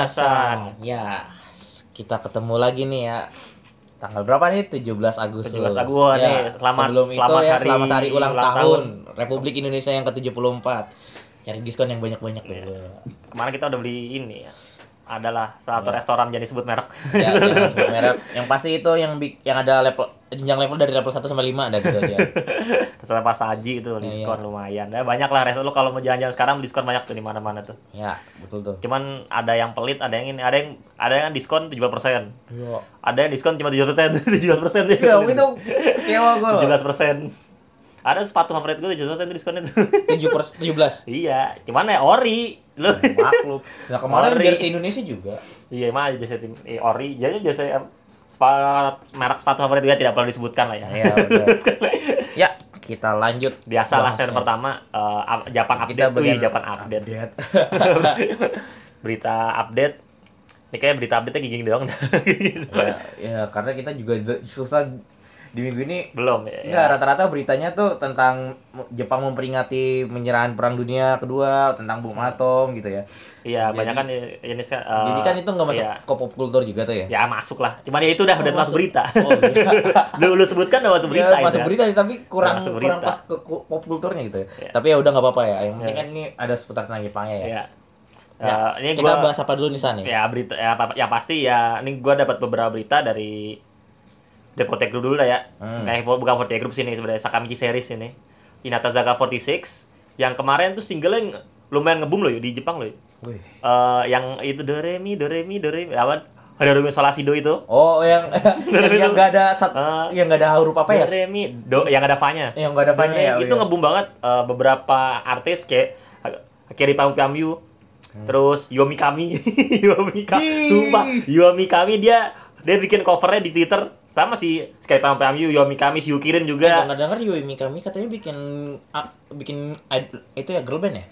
Konnichiwa minasan. Ya, kita ketemu lagi nih ya. Tanggal berapa nih? 17 Agustus. 17 Agustus ya, nih. Selamat- sebelum itu selamat ya hari selamat hari ulang, ulang tahun. Republik Indonesia yang ke-74. Cari diskon yang banyak-banyak dulu. Kemarin kita udah beli ini ya. Adalah salah satu restoran jadi sebut merek. Ya, jangan sebut merek. Yang pasti itu yang yang ada level jenjang level dari level 1 sampai 5 ada gitu aja. Restoran Pas Haji itu diskon iya. lumayan. Ya banyak lah restoran lu kalau mau jalan-jalan sekarang diskon banyak tuh di mana-mana tuh. Ya, betul tuh. Cuman ada yang pelit, ada yang ini, ada yang ada yang diskon 17%. Yo. Ada yang diskon cuma 17%, 17% Ya, itu kecewa gue loh. 17%. Ada sepatu favorit gue 17% diskon itu. 7 per 17. iya, cuman ya ori. Lu Maklum. Nah, kemarin Ori. jersey Indonesia juga. Iya emang aja jasa tim eh, ori jadi jasa em, sepat merek sepatu favorit dia tidak perlu disebutkan lah ya. Ya, udah. ya, kita lanjut. Biasa lah segmen pertama eh, up- Japan Kita update, bagian Wih, Japan update. Update. berita update. Ini kayak berita update-nya giging doang. ya, ya, karena kita juga susah di minggu ini Belum ya. Enggak, rata-rata beritanya tuh tentang Jepang memperingati penyerahan Perang Dunia Kedua, tentang bom atom gitu ya. Iya, banyak kan jenis eh, Jadi kan itu nggak masuk iya. ke pop culture juga tuh ya. Ya masuk lah. Cuman ya itu udah udah Oh, masuk berita. Oh, iya. lu lu sebutkan udah masuk berita Ya, masuk berita tapi kurang Masuk kurang berita. pas ke pop culturenya gitu ya. Iya. Tapi ya udah nggak apa-apa ya. Yang penting Iya. kan ini ada seputar tentang Jepangnya ya. Iya. Ya, Eh, ini kita gua bahas apa dulu nih San nih? ya berita ya apa yang pasti ya ini gua dapat beberapa berita dari Deporte Group dulu lah ya. Hmm. Kayak bukan Forte Group sini sebenarnya Sakamichi series ini. Hinata Zaga 46 yang kemarin tuh single-nya lumayan ngebum loh ya di Jepang loh. ya. Wih. Eh, yang itu Doremi Doremi Doremi apa? Ada Doremi Solasido itu. Oh, yang yang yang nggak ada sat, Ah. yang nggak ada huruf apa ya? Doremi do yang ada fa-nya. Yang nggak ada fa-nya ya, oh Itu iya. ngebum banget eh, beberapa artis kayak Akiri Pam Pamyu, terus Yomi Kami, Yomi Kami, sumpah Yomi Kami dia dia bikin covernya di Twitter sama si Akiri Pam Pamyu, Yomi Kami, si Yukirin Eh, juga. dengar-dengar Yui Mikami katanya bikin ah, bikin itu ya girl band ya?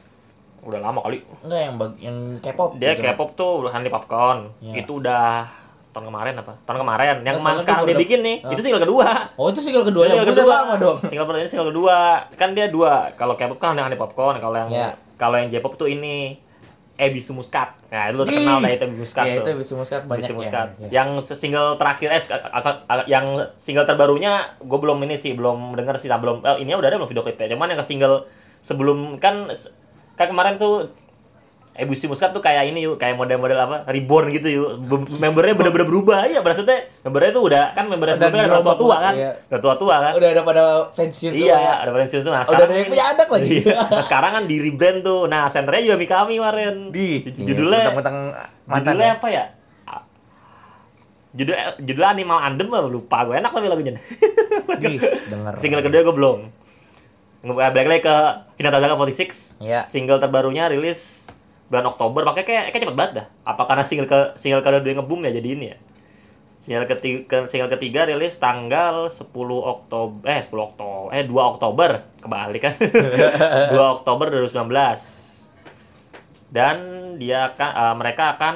Udah lama kali. Enggak yang bag, yang K-pop. Dia gitu. K-pop tuh udah Honey Popcorn. Iya. Itu udah tahun kemarin apa? Tahun kemarin. Yang Oh, kemarin sekarang dia udah- bikin nih, Ah. itu single kedua. Oh, itu single keduanya. Single Buset, kedua lama dong. Single pertama single kedua. Kan dia dua. Kalau K-pop kan ada Honey Popcorn, kalau yang Iya. kalau yang J-pop tuh ini Ebisu Muscat. Nah, itu terkenal dari itu Ebisu Muscat Ya, itu tuh. Bisu Muscat banyak Ebisu ya. Muscat. Ya. Yang se- single terakhir eh yang single terbarunya gue belum ini sih, belum denger sih, belum eh, ini udah ada belum video klipnya. Cuman yang ke single sebelum kan kan kemarin tuh Ebusi Muscat tuh kayak ini yuk, kayak model-model apa, reborn gitu yuk. Be- membernya bener-bener berubah ya, maksudnya membernya tuh udah kan membernya sebelumnya udah tua-tua banget, kan. iya. Udah tua-tua kan. Udah ada pada pensiun semua Iya, ya. ada pensiun semua. Nah, Udah ada yang punya anak lagi. Iya. Nah, sekarang kan di rebrand tuh. Nah, senternya juga Mikami kemarin. Di judulnya tentang judulnya ya. apa ya? Judul judulnya Animal Andem apa lupa gue enak tapi lagunya. Di denger. Single kedua gue belum. Balik lagi ke Hinata Saga 46. Iya. Single terbarunya rilis bulan Oktober. Makanya kayak kayak cepet banget dah. Apa karena single ke single kedua dia ngebum ya jadi ini ya? Single ketiga, single ketiga rilis tanggal 10 Oktober eh 10 Oktober eh 2 Oktober kebalik kan 2 Oktober 2019 dan dia akan eh, mereka akan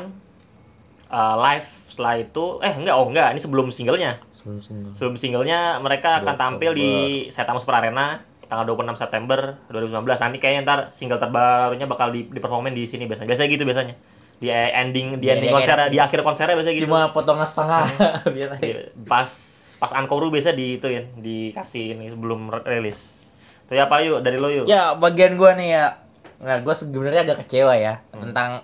eh, live setelah itu eh enggak oh enggak ini sebelum singlenya Sebelum single. sebelum singlenya mereka akan 2 tampil di Saitama Super Arena tanggal 26 September 2019 nanti kayaknya ntar single terbarunya bakal di, diperformin di sini biasanya biasanya gitu biasanya di ending di Iya, ending iya, konser di akhir konsernya biasanya gitu Cuma potongan setengah biasanya. Di- pas pas Ankoru biasa di itu ya dikasih ini sebelum rilis tuh ya apa yuk dari lo yuk Ya, bagian gua nih ya. Nah, gua sebenarnya agak kecewa ya Hmm. tentang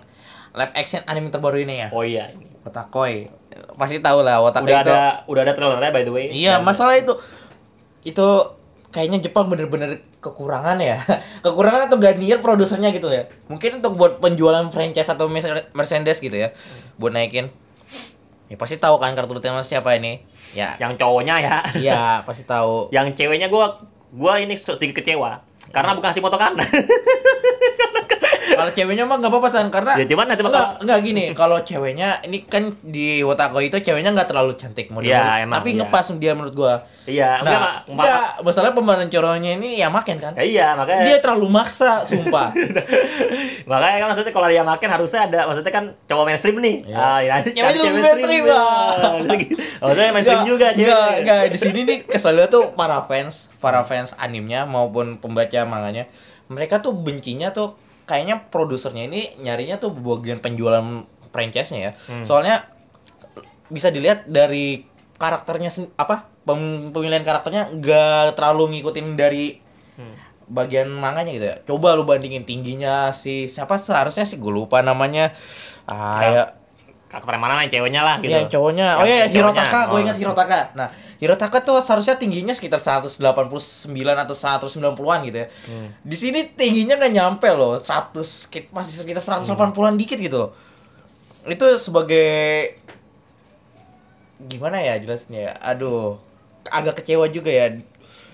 live action anime terbaru ini ya. oh iya ini Otakoi. Pasti tahu lah Otakoi udah itu. ada udah ada trailernya by the way Iya, masalah itu itu kayaknya Jepang bener-bener kekurangan ya. kekurangan atau gak niat produsernya gitu ya. Mungkin untuk buat penjualan franchise atau Merce- Mercedes gitu ya. Buat naikin. Ya pasti tahu kan kartu utama siapa ini? Ya. yang cowoknya ya Iya, pasti tahu. yang ceweknya gua gua ini sedikit kecewa karena bukan si motokan Kalau ceweknya mah nggak apa-apa san karena ya cuman nanti Enggak, enggak gini. Kalau ceweknya ini kan di Wotako itu ceweknya nggak terlalu cantik model. Iya, emang, Tapi iya. ngepas dia menurut gua. iya enggak Nah, Mak. enggak, masalah pemeran cowoknya ini ya makin kan. Ya, iya makanya Dia terlalu maksa, sumpah. makanya kan maksudnya kalau dia makin harusnya ada maksudnya kan cowok mainstream nih Iya. ah ya, Cewek cari juga mainstream, ya. Bang. maksudnya mainstream juga cewek Enggak, enggak. Di sini nih keselnya tuh para fans, para fans animenya maupun pembaca manganya. Mereka tuh bencinya tuh kayaknya produsernya ini nyarinya tuh bagian penjualan franchise-nya ya. Hmm. Soalnya bisa dilihat dari karakternya apa pem- pemilihan karakternya nggak terlalu ngikutin dari Hmm. bagian manganya gitu ya. Coba lu bandingin tingginya si siapa seharusnya sih gue lupa namanya. Ah, Ya, Karakter mana lah, yang ceweknya lah gitu. Iya, cowoknya. Oh iya, cowoknya. Hirotaka. Gue Oh. ingat Hirotaka. Nah, Hirotaka tuh seharusnya tingginya sekitar 189 atau 190-an gitu ya. Hmm. Di sini tingginya nggak nyampe loh, 100 sekit- masih sekitar 180-an dikit gitu loh. Itu sebagai gimana ya jelasnya ya? Aduh, agak kecewa juga ya.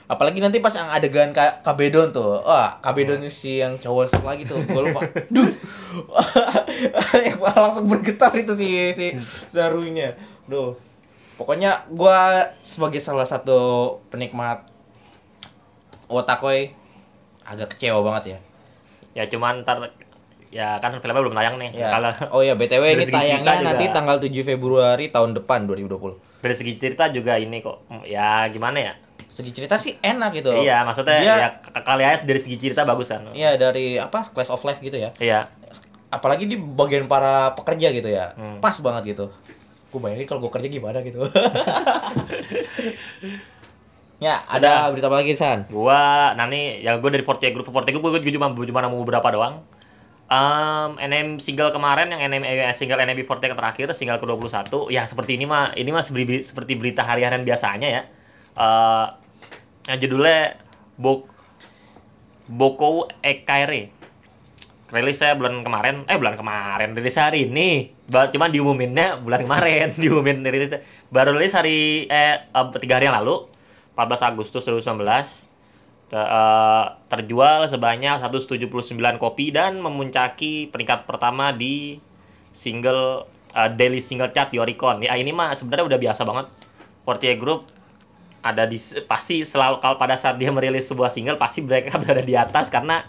Apalagi nanti pas yang adegan Ka- Kabedon tuh. Wah, Kabedon si yang cowok satu lagi tuh. Gue lupa. Duh. langsung bergetar itu si si darunya. Duh. Pokoknya gua sebagai salah satu penikmat otakoi agak kecewa banget ya. Ya cuman ntar ya kan filmnya belum tayang nih. Ya. Kalau Oh ya, BTW ini tayangnya juga. nanti tanggal 7 Februari tahun depan 2020. dari segi cerita juga ini kok mm, ya gimana ya? Segi cerita sih enak gitu. Iya, maksudnya Dia- ya kali aja dari segi cerita bagus kan. Iya, dari apa? Class of Life gitu ya. Iya. Apalagi di bagian para pekerja gitu ya. Hmm. Pas banget gitu. Gue bayangin kalau gue kerja gimana gitu. ya, ada berita apa lagi, San? Gua nani ya gua dari Forte Group Forte Group gua cuma cuma nemu beberapa doang. Um, NM single kemarin yang NM eh, single NMB Forte terakhir single ke-21 ya seperti ini mah ini mah seperti, seperti berita hari-harian biasanya ya. Eh yang judulnya Bok Boko Ekaire. Rilis saya bulan kemarin, eh bulan kemarin, rilis hari ini. Ba- Cuman diumuminnya bulan kemarin, diumumin rilisnya. Baru rilis hari eh tiga hari yang lalu, 14 Agustus 2019. Te- eh, terjual sebanyak 179 kopi dan memuncaki peringkat pertama di single eh, daily single chart di Oricon. Ya ini mah sebenarnya udah biasa banget. Portier Group ada di pasti selalu kalau pada saat dia merilis sebuah single pasti mereka berada di atas karena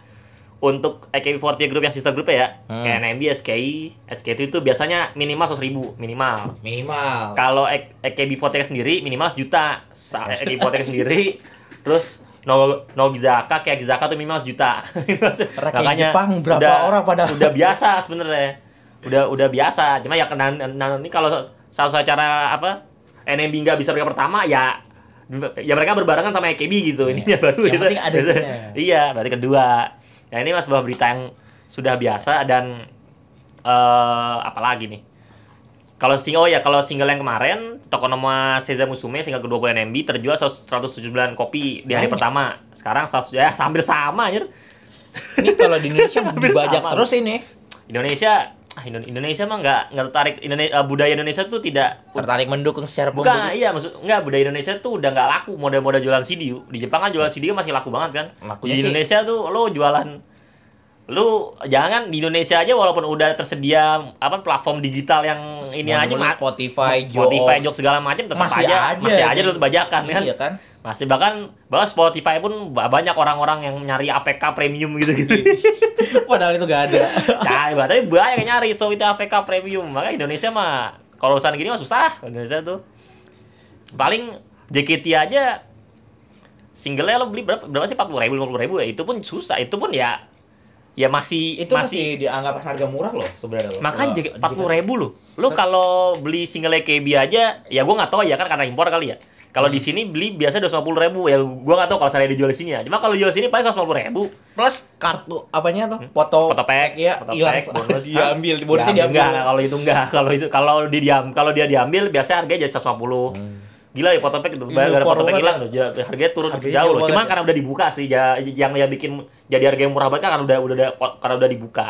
untuk AKB48 Group yang sister group ya, Hmm. kayak NMB, SKI, SKT itu biasanya minimal 100 ribu minimal. Minimal. Kalau AKB48 sendiri minimal sejuta. Sa- AKB48 sendiri terus No Nogizaka kayak Gizaka tuh minimal sejuta. Rakyat Jepang berapa orang pada- udah biasa sebenarnya. Udah udah biasa. Cuma ya kena nah, ini kalau salah satu cara apa NMB nggak bisa mereka pertama ya ya mereka berbarengan sama AKB gitu. Ini ya baru Yang gitu. penting ada. Iya, berarti kedua. Ya ini mas sebuah berita yang sudah biasa dan eh apalagi nih? Kalau single oh ya kalau single yang kemarin Tokonoma Seiza Musume single ke-20 NMB terjual 179 kopi di hari Banyak. pertama. Sekarang 100 ya hampir sama anjir. Ini kalau di Indonesia dibajak sama. terus ini. Indonesia ah, Indo- Indonesia mah nggak nggak tertarik Indonesia budaya Indonesia tuh tidak Tertarik mendukung secara Bukan, pembeli. iya maksud enggak budaya Indonesia tuh udah nggak laku model-model jualan CD. Di Jepang kan jualan CD masih laku banget kan. Lakunya di sih- Indonesia tuh lo jualan lu jangan di Indonesia aja walaupun udah tersedia apa platform digital yang ini aja Mana-mana Mat. Spotify, Spotify. Jok segala macam tetap Masih aja, aja. masih aja tetap bajakan kan. Iya kan? Masih bahkan bahkan Spotify pun ba- banyak orang-orang yang nyari APK premium gitu-gitu. Padahal itu gak ada. Nah, tapi banyak yang nyari so itu APK premium. Maka Indonesia mah kalau urusan gini mah susah Indonesia tuh. Paling JKT aja singlenya lo beli berapa berapa sih 40 ribu 50 ribu ya itu pun susah itu pun ya ya masih itu masih, dianggap harga murah loh sebenarnya loh. Makan Kalau empat puluh ribu loh. Lu kalau beli single KB aja, ya gua nggak tahu ya kan karena impor kali ya. Kalau Hmm. di sini beli biasa dua puluh ribu, ya gua nggak tahu kalau saya dijual di sini ya. Cuma kalau dijual di sini paling seratus puluh ribu. plus kartu apanya tuh? Foto Foto pack, ya hilang pack, bonus. diambil, Hah? bonusnya Ya, diambil. Enggak, kalau itu enggak. Kalau itu kalau dia diam, kalau dia diambil biasanya harganya jadi 150. Gila ya foto pack itu. Iya, Gara-gara foto pack hilang tuh, harganya turun Harganya jauh loh. ya. karena udah dibuka sih, yang yang bikin jadi harga yang murah banget kan karena udah udah udah karena udah dibuka.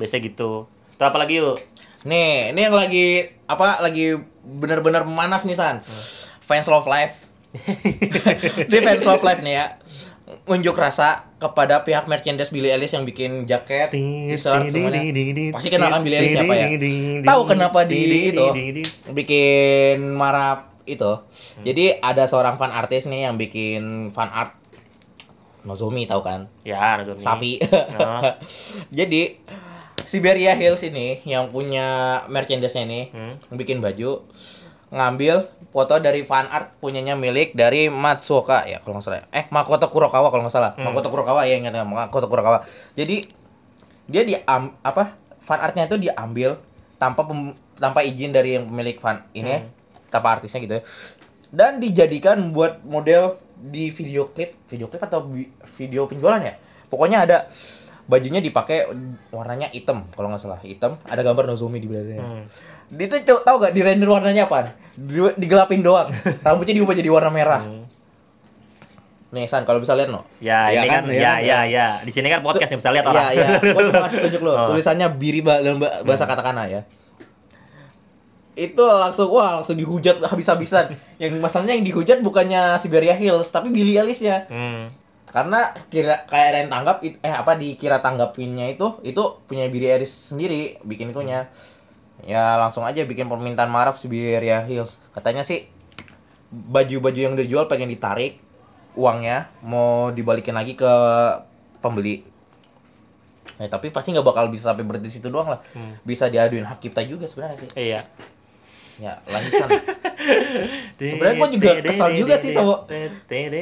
Biasanya gitu. Terus apa lagi yuk? Nih, ini yang lagi apa lagi benar-benar memanas nih San. Hmm. Fans Love Live. Ini fans Love Live nih ya. Unjuk rasa kepada pihak merchandise Billie Eilish yang bikin jaket, t-shirt semuanya. Pasti kenal kan Billie Eilish siapa ya? Tahu kenapa di itu bikin marah itu. Jadi ada seorang fan artis nih yang bikin fan art Nozomi tahu kan? Ya, Nozomi. Sapi. Nah. Jadi Siberia Hills ini yang punya merchandise-nya ini Hmm. bikin baju ngambil foto dari fan art punyanya milik dari Matsuoka ya kalau nggak salah. Eh Makoto Kurokawa kalau nggak salah. Hmm. Makoto Kurokawa ya ingat Makoto Kurokawa. Jadi dia di apa fan artnya itu diambil tanpa pem- tanpa izin dari yang pemilik fan ini ya, Hmm. tanpa artisnya gitu ya. dan dijadikan buat model di video klip video klip atau video penjualan ya pokoknya ada bajunya dipakai warnanya hitam kalau nggak salah hitam ada gambar Nozomi di belakangnya Hmm. Dia tuh tahu gak di render warnanya apa Di- digelapin doang rambutnya diubah jadi warna merah Hmm. nih San kalau bisa lihat no Ya, Iya ini kan, kan, iya ya, kan, ya, ya. ya. Di sini kan podcast yang bisa lihat Iya, orang. iya. Gua cuma kasih tunjuk lo. Oh. Tulisannya biri ba- dalam ba- bahasa katakana ya. Itu langsung wah langsung dihujat habis-habisan. yang masalahnya yang dihujat bukannya Siberia Hills tapi Billy Eilish-nya. Hmm. Karena kira kayak ada yang tanggap eh apa dikira tanggapinnya itu itu punya Billy Eilish sendiri bikin itunya. Ya langsung aja bikin permintaan maaf Siberia Hills. Katanya sih baju-baju yang dijual pengen ditarik uangnya mau dibalikin lagi ke pembeli. Ya, tapi pasti nggak bakal bisa sampai berhenti situ doang lah. Hmm. Bisa diaduin hak cipta juga sebenarnya sih. Iya. Ya, lanjut sana. Sebenarnya gua juga kesal juga sih sama-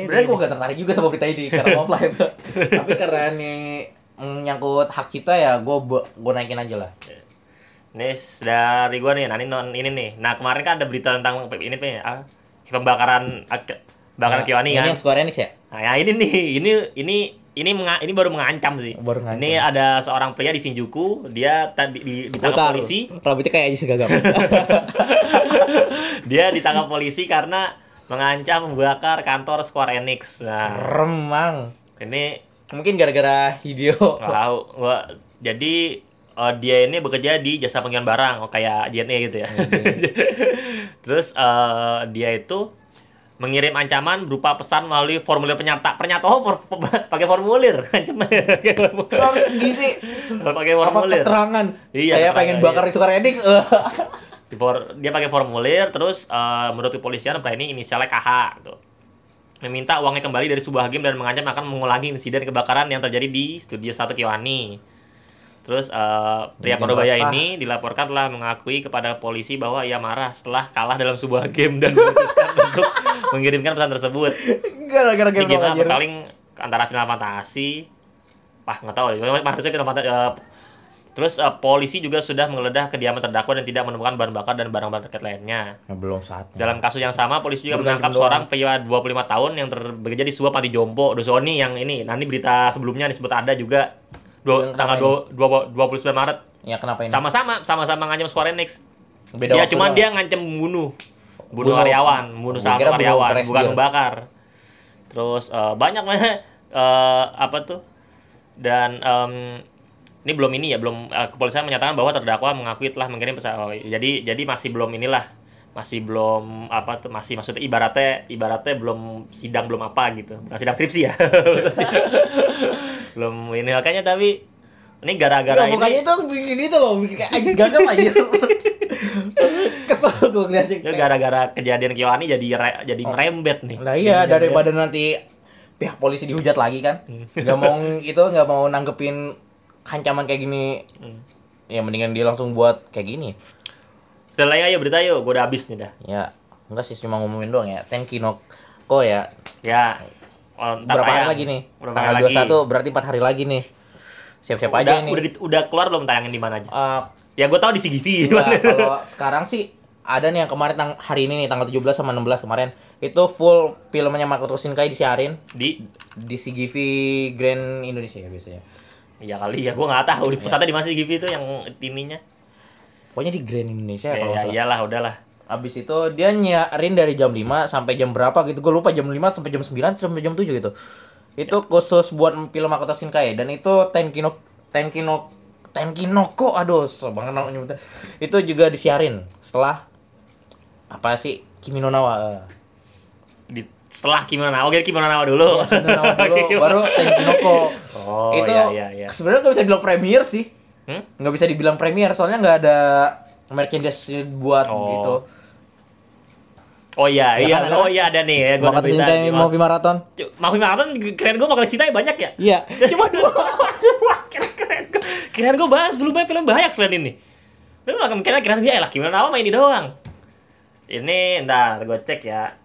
Sebenarnya gue gak tertarik juga sama berita ini karena love live. Tapi karena ini menyangkut hak cipta ya gue gue naikin aja lah. Nih dari gua nih, nani non ini nih. Nah kemarin kan ada berita tentang ini nih, ah, pembakaran ak- pembakaran Nah, Kiwani kan. Ini yang Square Enix ya? Nah, ya ini nih, ini ini ini menga- ini baru mengancam sih. Baru mengancam. Ini ada seorang pria di Shinjuku, dia tadi di, ditangkap polisi. Rambutnya kayak aja segagap. Dia ditangkap polisi karena mengancam membakar kantor Square Enix. Nah, Serem mang. ini Mungkin gara-gara nggak tahu. Gua jadi eh, dia ini bekerja di jasa pengiriman barang, oh, kayak JNE gitu ya. Terus eh, dia itu mengirim ancaman berupa pesan melalui formulir penyerta. Pernyataan oh, for- pakai formulir. Pakai formulir. Gisi. pakai Apa formulir. keterangan? Iya, Saya keterangan, pengen iya. bakar. Di for- dia pakai formulir terus eh, menurut kepolisian pria ini inisialnya KH gitu. Meminta uangnya kembali dari sebuah game dan mengancam akan mengulangi insiden kebakaran yang terjadi di Studio 1 Kiwani. Terus eh, pria Parubaya ini dilaporkan telah mengakui kepada polisi bahwa ia marah setelah kalah dalam sebuah game dan memutuskan untuk mengirimkan pesan tersebut. Gara-gara game apa paling antara Final Fantasy. Wah, nggak tahu. Harusnya Final Fantasy eh, Terus eh, polisi juga sudah menggeledah kediaman terdakwa dan tidak menemukan bahan bakar dan barang-barang terkait lainnya. Ya, belum saatnya. Dalam kasus yang sama, polisi juga menangkap seorang pria 25 tahun yang bekerja di sebuah panti jompo Dosoni yang ini. Nanti berita sebelumnya disebut ada juga dua, tanggal kenapa dua- 29 Maret. Ya kenapa ini? Sama-sama, sama-sama ngancam Square Enix. Beda ya cuman doang. dia ngancam. Bunuh Bunuh- karyawan, kira satu bunuh karyawan, bukan membakar. Terus eh, banyak banget eh, apa tuh? Dan em, ini belum ini ya, belum eh, kepolisian menyatakan bahwa terdakwa mengakui telah mengirim pesan. oh, jadi jadi masih belum inilah masih belum apa tuh masih maksudnya ibaratnya ibaratnya belum sidang belum apa gitu bukan sidang skripsi ya belum ini makanya tapi ini gara-gara Enggak, ini mukanya itu bikin itu loh, bikin kayak ajis gagap aja. Kesel gue ngeliatnya. Ya gara-gara kejadian Kiwani jadi re- jadi merembet nih. Nah iya Jadi daripada nanti pihak polisi dihujat lagi kan, Hmm. nggak mau itu nggak mau nanggepin ancaman kayak gini, Hmm. ya mendingan dia langsung buat kayak gini. Udah lah ya, ayo berita yuk, gue udah habis nih dah. Ya enggak sih cuma ngomongin doang ya. Tenki no ko ya. Ya. Oh, Berapa hari tayang. lagi nih? Berapa Tanggal hari lagi? 21 berarti 4 hari lagi nih. Siap-siap aja ini. Udah, udah keluar belum tayangin di mana aja? Eh, Ya gue tahu di CGV. Enggak, kalau sekarang sih ada nih yang kemarin tang hari ini nih tanggal 17 sama 16 kemarin itu full filmnya Makoto Shinkai disiarin di di CGV Grand Indonesia ya biasanya. ya kali ya gue nggak tahu di pusatnya di mana CGV itu yang ininya. Pokoknya di Grand Indonesia Ya, kalau ya, iyalah udahlah. Abis itu dia nyiarin dari jam 5 sampai jam berapa gitu. Gue lupa jam 5 sampai jam 9 sampai jam 7 gitu. Itu khusus buat film Makoto Shinkai dan itu Tenkino Tenkino Tenkinoko aduh banget namanya nyebutnya. Itu juga disiarin setelah apa sih Kimi no Nawa. Di setelah Kimono Nawa, oke Kimono Nawa dulu. Kimi no Nawa dulu baru Tenkinoko. Oh, itu iya, iya, iya. sebenarnya nggak bisa dibilang premier sih. Hmm? Nggak bisa dibilang premier soalnya nggak ada merchandise buat Oh. gitu. Oh iya, Ya iya, kan, ada oh kan? iya ada nih ya. Gua ada berita. Shinkai Movie Marathon. Movie Marathon keren gue bakal ceritanya banyak ya. Iya, cuma dua. Keren keren. Keren gue bahas belum banyak film banyak selain ini. Lu lah kira kira dia lah gimana nama ini doang. Ini ntar gue cek ya.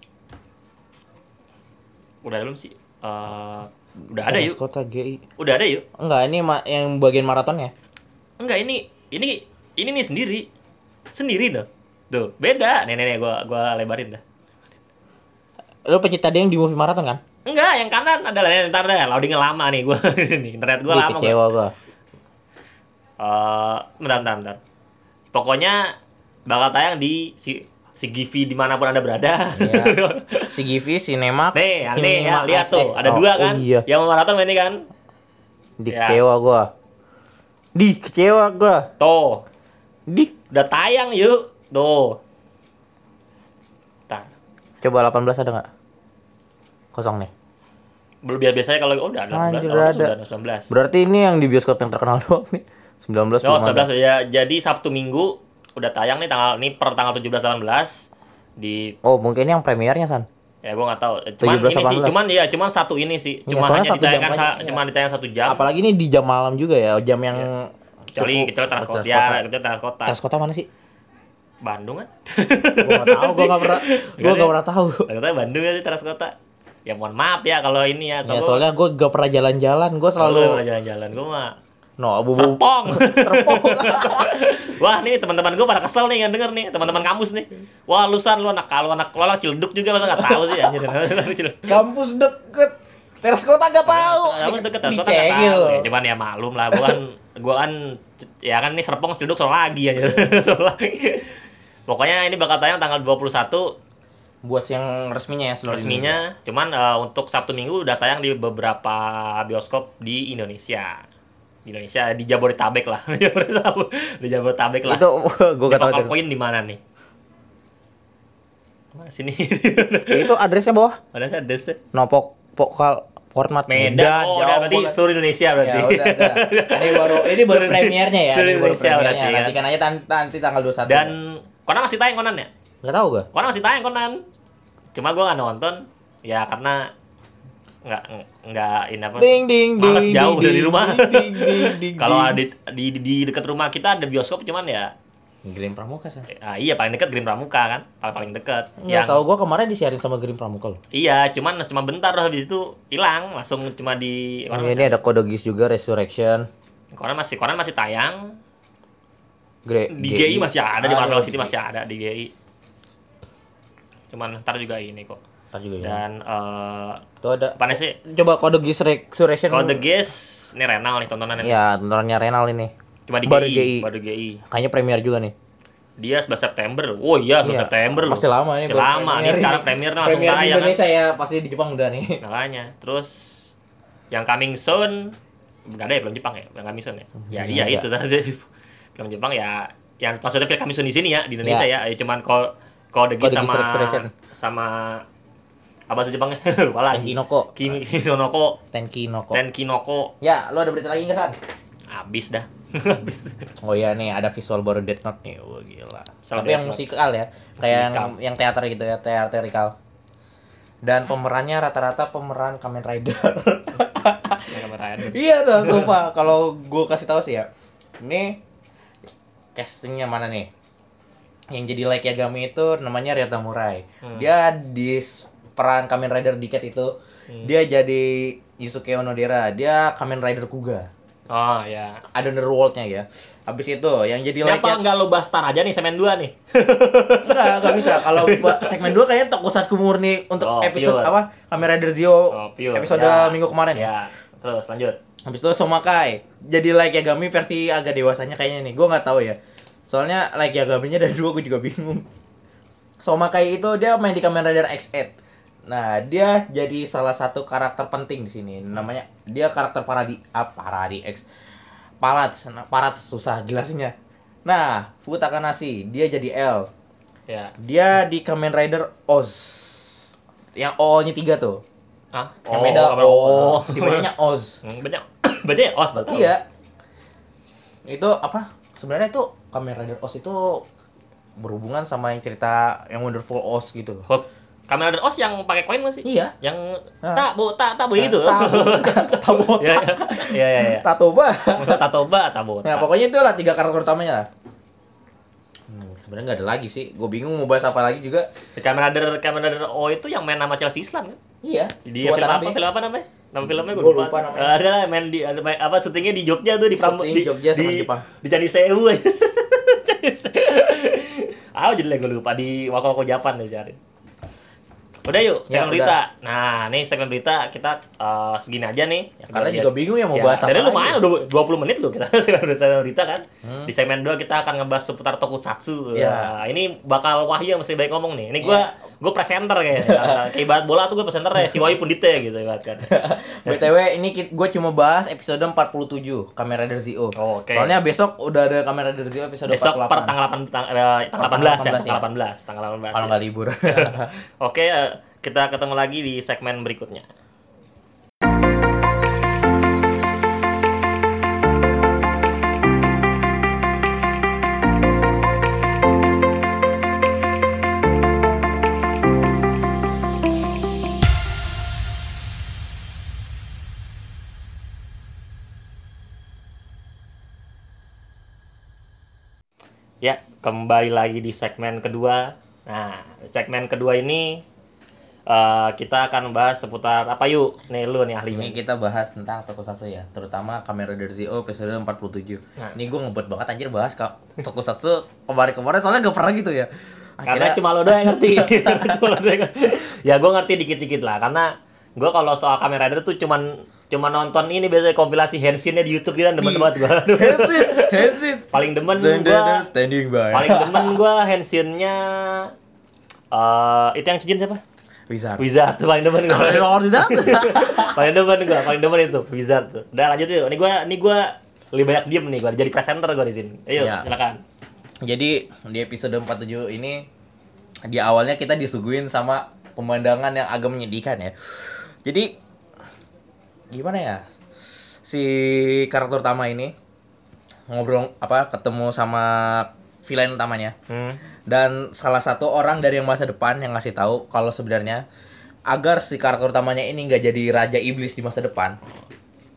Udah belum sih? Eh Udah ada yuk. Kota GI. Udah ada yuk. Enggak, ini yang bagian maratonnya. Enggak ini ini ini nih sendiri. Sendiri tuh. Tuh, beda. Nih nih nih gua gua lebarin dah. Lu pecinta dia yang di movie maraton kan? Enggak, yang kanan adalah ntar deh, loadingnya lama nih gua nih, internet gua Ih, lama. kecewa gua. Eh, bentar, bentar, bentar. Pokoknya bakal tayang di si si Givi di mana pun anda berada. Iya. Si Givi, Cinemax, nih, yang nih, ya, lihat tuh, ada Oh, dua oh kan? iya. Yang maraton ini kan? Di Ya. kecewa gua. Di kecewa gua. Tuh, Di udah tayang yuk. Tuh. Tar. coba 18 ada nggak? Kosong nih. Belum biasa biasanya kalau oh, udah ada Anjir, 18, ada. udah 19. Berarti ini yang di bioskop yang terkenal doang nih. 19 Oh, belum ada. 19 ya. Jadi Sabtu Minggu udah tayang nih tanggal ini per tanggal 17 18 di Oh, mungkin yang premiernya San. ya gua nggak tahu. Cuman 17, ini sih, 18. cuman ya cuman satu ini sih. Iya, Cuman soalnya hanya satu jam ditayangkan aja, sa- iya. cuman ditayang satu jam. Apalagi ini di jam malam juga ya, jam yang kecuali cukup- kecuali Transkota. Transkota. Ya, kecuali Transkota. Tas kota mana sih? Bandung kan? Gua nggak tahu, gua nggak pernah, gua nggak pernah tahu. Transkota Bandung ya sih Transkota. Ya mohon maaf ya kalau ini ya Ya kalau soalnya gua gak pernah jalan-jalan, gua selalu selalu jalan-jalan gua mah no abu-abu serpong. terpong. Wah, nih teman-teman gua pada kesel nih yang denger nih, teman-teman kampus nih. Wah, lusan lu anak kalau anak lo anak ciledug juga masa nggak tahu sih anjir. Kampus deket. Teras kota gak tahu. Kamu deket Di- Transkota nggak tahu. Ya, cuman ya maklum lah, gua kan gua kan ya kan nih serpong ciledug soal lagi aja. Soal lagi. Pokoknya ini bakal tayang tanggal 21 Buat yang resminya ya, seluruh resminya cuman eh, untuk Sabtu Minggu udah tayang di beberapa bioskop di Indonesia di Indonesia di Jabodetabek lah di Jabodetabek lah Itu gua gak tahu. Poin di mana nih Mana sini Itu adresnya bawah. mana sih ada sih Nopok Pokal Format Medan oh udah berarti seluruh Indonesia berarti Ya udah, udah. Ini baru ini baru premiernya ya. seluruh Ini baru Indonesia premiernya. berarti, Nanti kan? kan aja nanti tanggal 21. dan Conan masih tayang Conan ya Enggak tahu gua. Conan masih tayang Conan cuma gua nggak nonton ya karena nggak nggak ini apa Ding ding ding. Males jauh ding, dari ding, rumah. ding, ding, ding, ding, Kalau ding. di, di di dekat rumah kita ada bioskop cuman ya Green Pramuka sih. ah, iya paling dekat Green Pramuka kan paling paling dekat. Enggak tahu gua kemarin disiarin sama Green Pramuka loh. Iya, cuman cuma bentar terus habis itu hilang langsung cuma di Oh, ini ada kode GIS juga Resurrection. Koran masih Koran masih tayang Gre di GI masih ada di Marvel City masih ada di GI. Cuman ntar juga ini kok. Ntar juga ya. Dan eh Tuh ada apa sih? coba kode GIS Resurrection. Kode Gears ini Renal nih tontonan ini. Iya, tontonannya Renal ini. Cuma di baru GI, GI. baru GI. Kayaknya premier juga nih. Dia 11 September. Oh iya, 11 Iya, September loh. Pasti lama nih. Masih baru lama nih premier sekarang ini. premiernya langsung Premier di tayang. kan. Indonesia ya, pasti di Jepang udah nih. Makanya, terus yang coming soon nggak ada ya film Jepang ya, yang coming soon ya. Ya iya nggak. itu tadi film Jepang ya yang maksudnya film soon di sini ya di Indonesia Ya. ya, ya cuman kalau kalau The Geass sama sama apa sih Jepangnya? Lupa lagi. Tenkinoko. Kin Kinonoko, Tenkinoko. Tenkinoko. Ya, lu ada berita lagi nggak San? Habis dah. Habis. Oh iya nih, ada visual baru Death Note nih. Wah gila. Sama Tapi Death yang Note. musikal ya, kayak yang, yang teater gitu ya, teaterikal. Dan pemerannya rata-rata pemeran Kamen Rider. Kamera air. iya dah, sumpah. Kalau gue kasih tahu sih ya, ini castingnya mana nih? Yang jadi Like Yagami itu namanya Ryota Murai. Hmm. Dia di peran Kamen Rider Diket itu, Hmm. dia jadi Yusuke Onodera. Dia Kamen Rider Kuga. Oh ya. Ada Underworld-nya ya. Habis itu yang jadi Like Kenapa nggak lo bastar aja nih semen 2 nih? Enggak, enggak bisa. Kalau buat segmen 2 kayaknya Tokusatsu murni untuk Oh, episode pure. apa? Kamen Rider Zio Oh, pure. episode Ya. minggu kemarin. Ya, terus lanjut. Habis itu Somakai. Jadi Like Yagami versi agak dewasanya kayaknya nih. Gua nggak tahu ya. Soalnya Like Yagaminya dari dua gue juga bingung. Somakai itu dia main di Kamen Rider X8. Nah, dia jadi salah satu karakter penting di sini. Namanya dia karakter paradi ah, paradi X. Palat, nah, parat susah jelasinnya. Nah, Futakanashi, dia jadi L. Ya. Dia di Kamen Rider Oz. Yang O-nya tiga tuh. Ah, Yang beda Kamen- O. Dibacanya Oz. Hmm, banyak banyak os berarti. Iya. Itu apa? Sebenarnya itu Kamen Rider Oz itu berhubungan sama yang cerita yang Wonderful Oz gitu loh. Oh, Kamen Rider Os yang pakai koin masih? Iya. Yang Ah. tak bu tak tak bu itu. Tahu. Tahu. Ya, ya, ya, ya. Tatoba. Tatoba, tabo. Nah, pokoknya itu lah tiga karakter utamanya lah. Hmm, sebenarnya nggak ada lagi sih. Gue bingung mau bahas apa lagi juga. Kamen Rider Kamen Rider O itu yang main nama Chelsea Islan kan? Iya. Di film apa? Film apa namanya? Nama filmnya gue Gua lupa namanya. Ada lah main di ada main, apa syutingnya di Jogja tuh di Pram Syuting di Jogja sama di, Jepang. Di Candi Sewu. ah jadi gue lupa di Wako Wako Japan deh cari. Udah yuk, Ya, segmen berita. Nah, nih segmen berita kita eh, segini aja nih. Ya, karena juga bingung ya mau Ya, bahas apa Dari lumayan udah 20 menit loh kita segmen segmen berita kan. Hmm. Di segmen 2 kita akan ngebahas seputar tokusatsu. Ya. Nah, ini bakal Wahyu yang mesti baik ngomong nih. Ini gua Ya. Gue presenter kayaknya. Kayak ibarat bola tuh gue presenter ya si Wahyu Pundite gitu ibarat kan. BTW ini gue cuma bahas episode 47 Kamera Rider Zio. Oh, oke. Soalnya besok udah ada Kamera Rider Zio episode Besok 48. per tanggal 8 tang, eh, tanggal 18 ya, 18 tanggal ya. 18, tanggal 18. Kalau ya. nggak libur. Oke, eh, kita ketemu lagi di segmen berikutnya. Ya, kembali lagi di segmen kedua. Nah, segmen kedua ini eh, kita akan bahas seputar apa yuk? Nih lu nih ahlinya. Ini kita bahas tentang Tokusatsu ya, terutama Kamera Rider Zio episode 47. Nah. Ini gue ngebet banget anjir bahas kak Tokusatsu kemarin-kemarin soalnya gak pernah gitu ya. Karena cuma lo doang yang ngerti. cuma lo doang ya gue ngerti dikit-dikit lah karena gue kalau soal Kamen Rider tuh cuman cuma nonton ini biasanya kompilasi Henshin-nya di YouTube gitu kan demen banget gue. Hensit, Hensit. paling demen dan standing by. paling demen gue Henshin-nya eh itu yang cincin siapa? Wizard. Wizard tuh paling demen tidak. paling demen gue, paling demen itu Wizard tuh. Udah lanjut yuk. Ini gue ini gue lebih banyak diem nih gue jadi presenter gue di sini. Ayo, Iya. silakan. Jadi di episode 47 ini di awalnya kita disuguhin sama pemandangan yang agak menyedihkan ya. Jadi gimana ya? Si karakter utama ini ngobrol apa ketemu sama villain utamanya Hmm. dan salah satu orang dari yang masa depan yang ngasih tahu kalau sebenarnya agar si karakter utamanya ini nggak jadi raja iblis di masa depan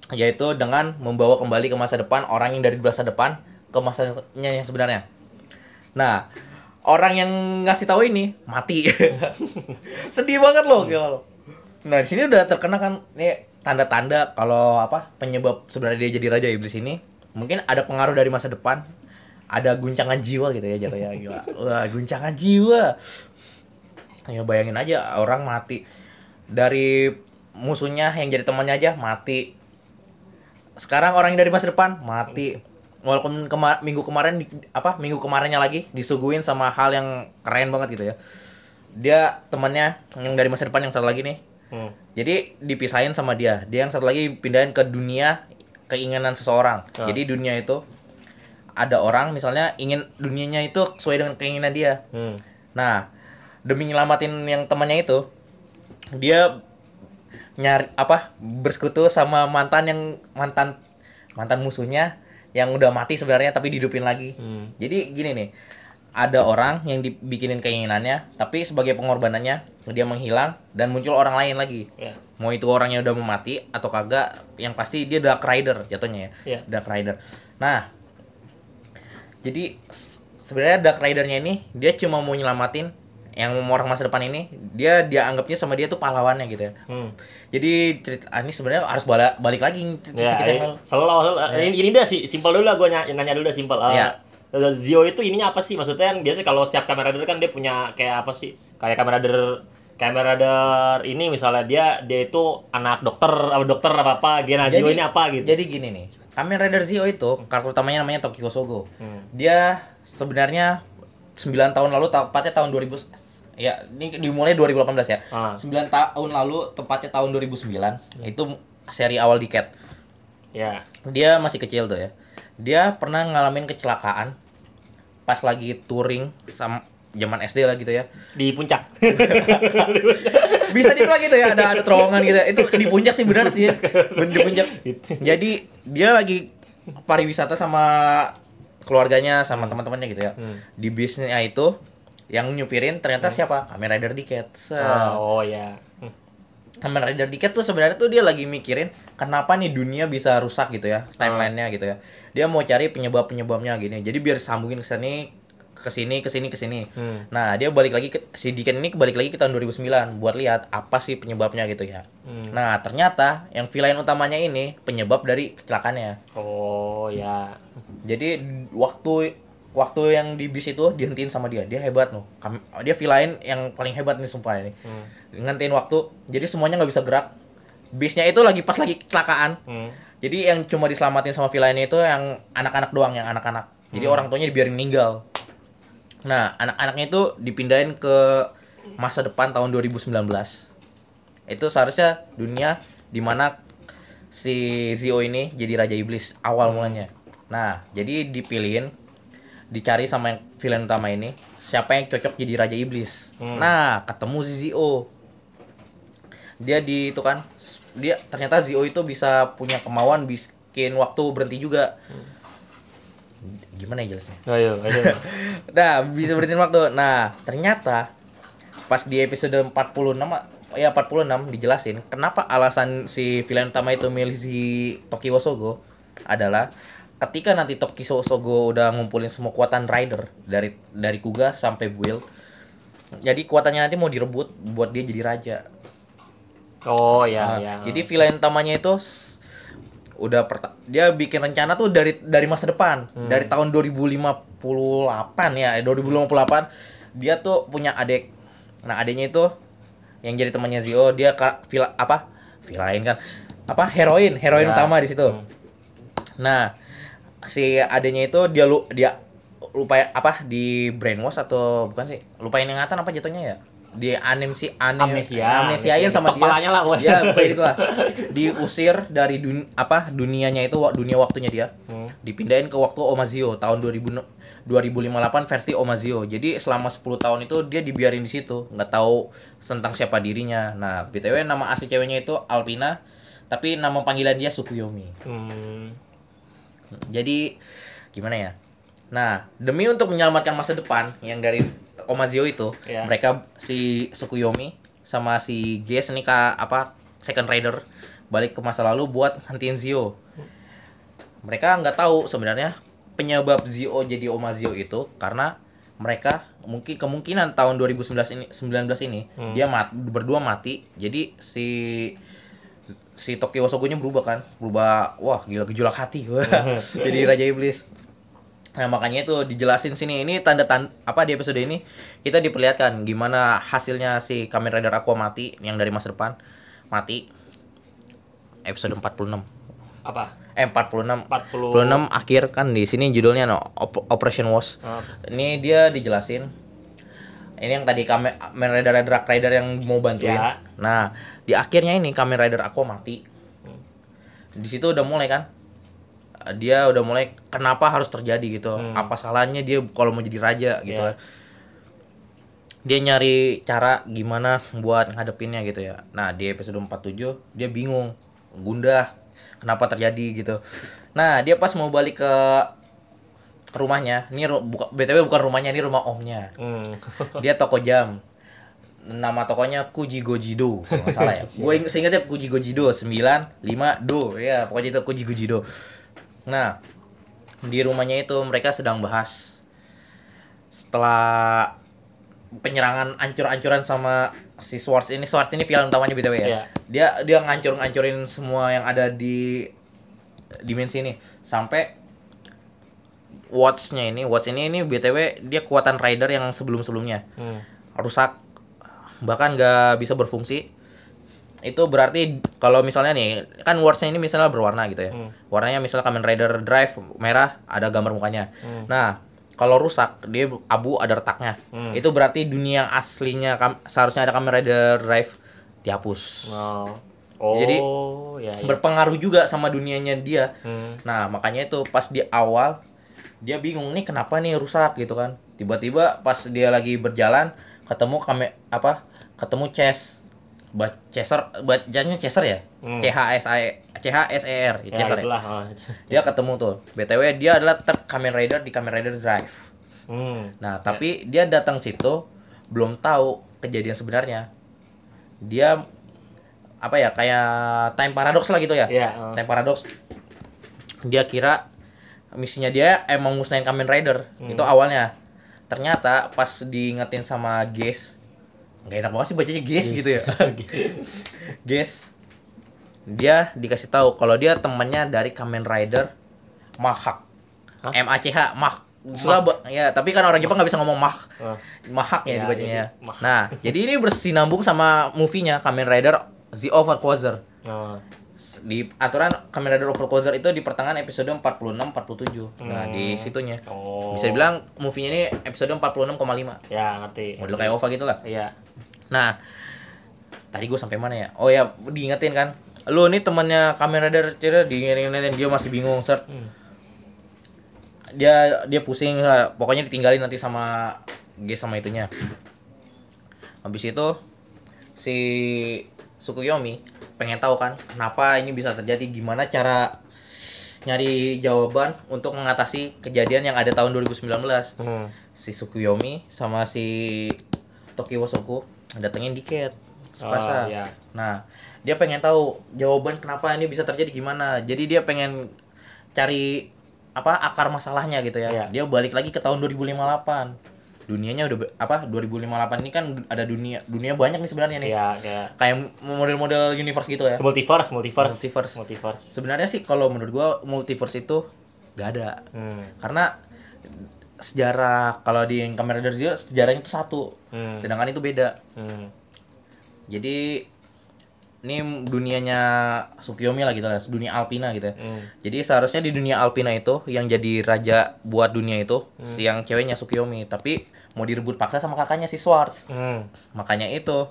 yaitu dengan membawa kembali ke masa depan orang yang dari masa depan ke masanya yang sebenarnya nah orang yang ngasih tahu ini mati sedih banget loh gila lo nah di sini udah terkena kan nih tanda-tanda kalau apa penyebab sebenarnya dia jadi raja iblis ini mungkin ada pengaruh dari masa depan. Ada guncangan jiwa gitu ya jatuhnya. Gila. Wah guncangan jiwa. Ya bayangin aja orang mati. Dari musuhnya yang jadi temannya aja mati. Sekarang orang yang dari masa depan mati. Walaupun kema- minggu kemarin di- apa minggu kemarinnya lagi disuguhin sama hal yang keren banget gitu ya. Dia temannya yang dari masa depan yang satu lagi nih Hmm. jadi dipisahin sama dia dia yang satu lagi pindahin ke dunia keinginan seseorang Ah. jadi dunia itu ada orang misalnya ingin dunianya itu sesuai dengan keinginan dia Hmm. Nah, demi nyelamatin yang temannya itu, dia nyari apa bersekutu sama mantan yang mantan mantan musuhnya yang udah mati sebenarnya tapi dihidupin lagi. Hmm. Jadi gini nih, ada orang yang dibikinin keinginannya, tapi sebagai pengorbanannya dia menghilang dan muncul orang lain lagi. Ya. Mau itu orangnya udah mau mati atau kagak, yang pasti dia Dark Rider jatuhnya ya. Iya. Dark Rider. Nah, jadi sebenarnya Dark Rider-nya ini dia cuma mau nyelamatin yang orang masa depan ini, dia dia anggapnya sama dia tuh pahlawannya gitu ya. Hmm. Jadi cerita ah, ini sebenarnya harus balik balik lagi Ya, selalu, selalu- ini, ini dah sih, simpel dulu lah gue nanya, nanya dulu dah simpel. Eh, Ya. Zio itu ininya apa sih? Maksudnya kan biasanya kalau setiap kamera rider kan dia punya kayak apa sih? Kayak kamera rider kamera rider ini misalnya dia dia itu anak dokter apa dokter apa apa, Gen Zio ini apa gitu. Jadi gini nih, Kamen Rider Zio itu karakter utamanya namanya Tokyo Sogo. Hmm. Dia sebenarnya 9 tahun lalu tepatnya tahun 2000 ya ini dimulai 2018 ya. Ah. 9 tahun lalu tepatnya tahun 2009 itu seri awal di Cat. Ya. Dia masih kecil tuh ya. Dia pernah ngalamin kecelakaan pas lagi touring sama zaman SD lah gitu ya. Di puncak. Bisa dibilang gitu ya, ada ada terowongan gitu. ya. Itu di puncak sih benar sih. Bener di puncak. Jadi dia lagi pariwisata sama keluarganya sama teman-temannya gitu ya. Hmm. Di bisnya itu yang nyupirin ternyata siapa? Kamen Rider Diket. Set. Ah, oh ya. Kamen Rider Diket tuh sebenarnya tuh dia lagi mikirin kenapa nih dunia bisa rusak gitu ya, timelinenya gitu ya. Dia mau cari penyebab-penyebabnya gini. Jadi biar sambungin ke sini ke sini ke sini ke sini. Hmm. Nah, dia balik lagi ke si Deacon ini balik lagi ke tahun 2009 buat lihat apa sih penyebabnya gitu ya. Hmm. Nah, ternyata yang villain utamanya ini penyebab dari kecelakaannya. Oh ya. Jadi waktu waktu yang di bis itu dihentiin sama dia. Dia hebat loh. Dia villain yang paling hebat nih sumpah ini. Hmm. Ngentiin waktu. Jadi semuanya nggak bisa gerak. Bisnya itu lagi pas lagi kecelakaan. Hmm. Jadi yang cuma diselamatin sama villainnya itu yang anak-anak doang, yang anak-anak. Jadi Hmm. orang tuanya dibiarin meninggal. Nah, anak-anaknya itu dipindahin ke masa depan tahun 2019. Itu seharusnya dunia di mana si Zio ini jadi raja iblis awal mulanya. Nah, jadi dipilihin dicari sama yang villain utama ini siapa yang cocok jadi raja iblis. Hmm. Nah, ketemu si Zio. Dia di itu kan dia ternyata Zio itu bisa punya kemauan bikin waktu berhenti juga. Gimana ya jelasnya? Ayo, ayo. Nah, bisa berhenti waktu. Nah, ternyata pas di episode 46 ya 46 dijelasin kenapa alasan si villain utama itu milih si Toki Sogo adalah ketika nanti Toki Sogo udah ngumpulin semua kekuatan rider dari dari Kuga sampai Build jadi kekuatannya nanti mau direbut buat dia jadi raja. Oh ya, Nah, ya. Jadi villain utamanya itu udah dia bikin rencana tuh dari dari masa depan, Hmm. dari tahun 2058 ya, eh, 2058 dia tuh punya adik. Nah, adiknya itu yang jadi temannya Zio, dia villa apa? Villain kan. Apa? Heroin, heroin Ya. utama di situ. Hmm. Nah, si adanya itu dia lu dia lupa apa di brainwash atau bukan sih? Lupain ingatan apa jatuhnya ya? Di anemsi anem, Amnesia. amnesiain sama dia. Kepalanya lah, woy. Ya, pokoknya gitu lah. Diusir dari dun, apa dunianya itu dunia waktunya dia. Hmm. Dipindahin ke waktu Omazio tahun 2000 2058 versi Omazio. Jadi selama 10 tahun itu dia dibiarin di situ, nggak tahu tentang siapa dirinya. Nah, BTW nama asli ceweknya itu Alpina, tapi nama panggilan dia Sukuyomi. Hmm. Jadi gimana ya? Nah, demi untuk menyelamatkan masa depan yang dari Omazio itu, Iya. mereka si Sukuyomi sama si Ges nih kak apa Second Rider balik ke masa lalu buat hentiin Zio. Mereka nggak tahu sebenarnya penyebab Zio jadi Omazio itu karena mereka mungkin kemungkinan tahun 2019 ini 19 ini Hmm. dia mat, berdua mati. Jadi si si Tokyo Sogonya berubah kan? Berubah wah gila gejolak hati jadi raja iblis. Nah makanya itu dijelasin sini ini tanda tanda apa di episode ini kita diperlihatkan gimana hasilnya si Kamen Rider Aqua mati yang dari masa depan mati. Episode 46 Apa? eh 46 40 46 akhir kan di sini judulnya no Op- Operation Was Oh, ini dia dijelasin ini yang tadi Kamen Rider Dark Rider yang mau bantuin Ya. nah di akhirnya ini Kamen Rider Aqua mati Hmm. di situ udah mulai kan dia udah mulai kenapa harus terjadi gitu Hmm. apa salahnya dia kalau mau jadi raja gitu Ya. kan dia nyari cara gimana buat ngadepinnya gitu ya nah di episode 47 dia bingung gundah kenapa terjadi gitu nah dia pas mau balik ke rumahnya. Ini ru- buka, btw bukan rumahnya ini rumah omnya. Hmm. dia toko jam. Nama tokonya Kuji Gojido kalau salah ya. Gue ing seingatnya Kuji Gojido 95 do. Ya pokoknya itu Kuji Gojido nah di rumahnya itu mereka sedang bahas setelah penyerangan ancur-ancuran sama si Swords ini. Swords ini film utamanya btw ya. Iya. dia dia ngancur-ngancurin semua yang ada di dimensi ini. Sampai watchnya ini watch ini ini btw dia kekuatan rider yang sebelum-sebelumnya Hmm. rusak bahkan nggak bisa berfungsi itu berarti kalau misalnya nih kan watchnya ini misalnya berwarna gitu ya Hmm. warnanya misalnya Kamen Rider Drive merah ada gambar mukanya Hmm. nah kalau rusak dia abu ada retaknya Hmm. itu berarti dunia yang aslinya seharusnya ada Kamen Rider Drive dihapus Oh. Oh, Jadi, ya, ya. berpengaruh juga sama dunianya dia Hmm. Nah, makanya itu pas di awal dia bingung nih kenapa nih rusak gitu kan. Tiba-tiba pas dia lagi berjalan ketemu kame apa? Ketemu Chess. Bat Chaser, bacanya Chaser ya? Hmm. C H S I C H S E R, Ya, Chaser ya. oh. Dia ketemu tuh. BTW dia adalah tetap Kamen Rider di Kamen Rider Drive. Hmm. Nah, tapi dia datang situ belum tahu kejadian sebenarnya. Dia apa ya kayak time paradox lah gitu ya. Ya, oh. Time paradox. Dia kira misinya dia emang musnahin Kamen Rider. Hmm. Itu awalnya. ternyata pas diingetin sama Ges nggak enak banget sih bacanya Ges gitu ya Ges dia dikasih tahu kalau dia temannya dari Kamen Rider Mahak Hah? M A C H Mah Susah, ba- ya tapi kan orang Jepang nggak bisa ngomong mah Ah. mahak ya, Ya, dibacanya. Mah. Nah, jadi ini bersinambung sama movie-nya Kamen Rider The Overquazer. Oh. Di aturan Kamen Rider Overquazer itu di pertengahan episode 46 47. Nah, di Hmm. situnya. Oh. Bisa dibilang movie-nya ini episode 46,5. Ya, ngerti. Model kayak OVA gitu lah. Iya. Nah, tadi gue sampai mana ya? Oh ya, diingetin kan. Lu nih temannya Kamen Rider cerita diingetin dia masih bingung, Sir. Hmm. Dia dia pusing lah. Pokoknya ditinggalin nanti sama G sama itunya. Habis itu si Tsukuyomi pengen tahu kan kenapa ini bisa terjadi, gimana cara nyari jawaban untuk mengatasi kejadian yang ada tahun 2019. Hmm. Si Tsukuyomi sama si Tokiwo Soku datengin Diket. Tsukasa. Oh, iya. Nah, dia pengen tahu jawaban kenapa ini bisa terjadi gimana. Jadi dia pengen cari apa akar masalahnya gitu ya. Iya. Dia balik lagi ke tahun 2058. Dunianya udah apa 2058 ini kan ada dunia dunia banyak nih sebenarnya nih. Iya, kayak Kayak model-model universe gitu ya. multiverse, multiverse. Multiverse. Multiverse. Sebenarnya sih kalau menurut gua multiverse itu gak ada. Hmm. Karena sejarah kalau di Kamen Rider juga sejarahnya itu satu. Hmm. Sedangkan itu beda. Hmm. Jadi ini dunianya Tsukuyomi lah gitu lah, dunia Alpina gitu ya. Hmm. Jadi seharusnya di dunia Alpina itu yang jadi raja buat dunia itu si yang ceweknya Tsukuyomi, tapi mau direbut paksa sama kakaknya si Swords. Hmm. Makanya itu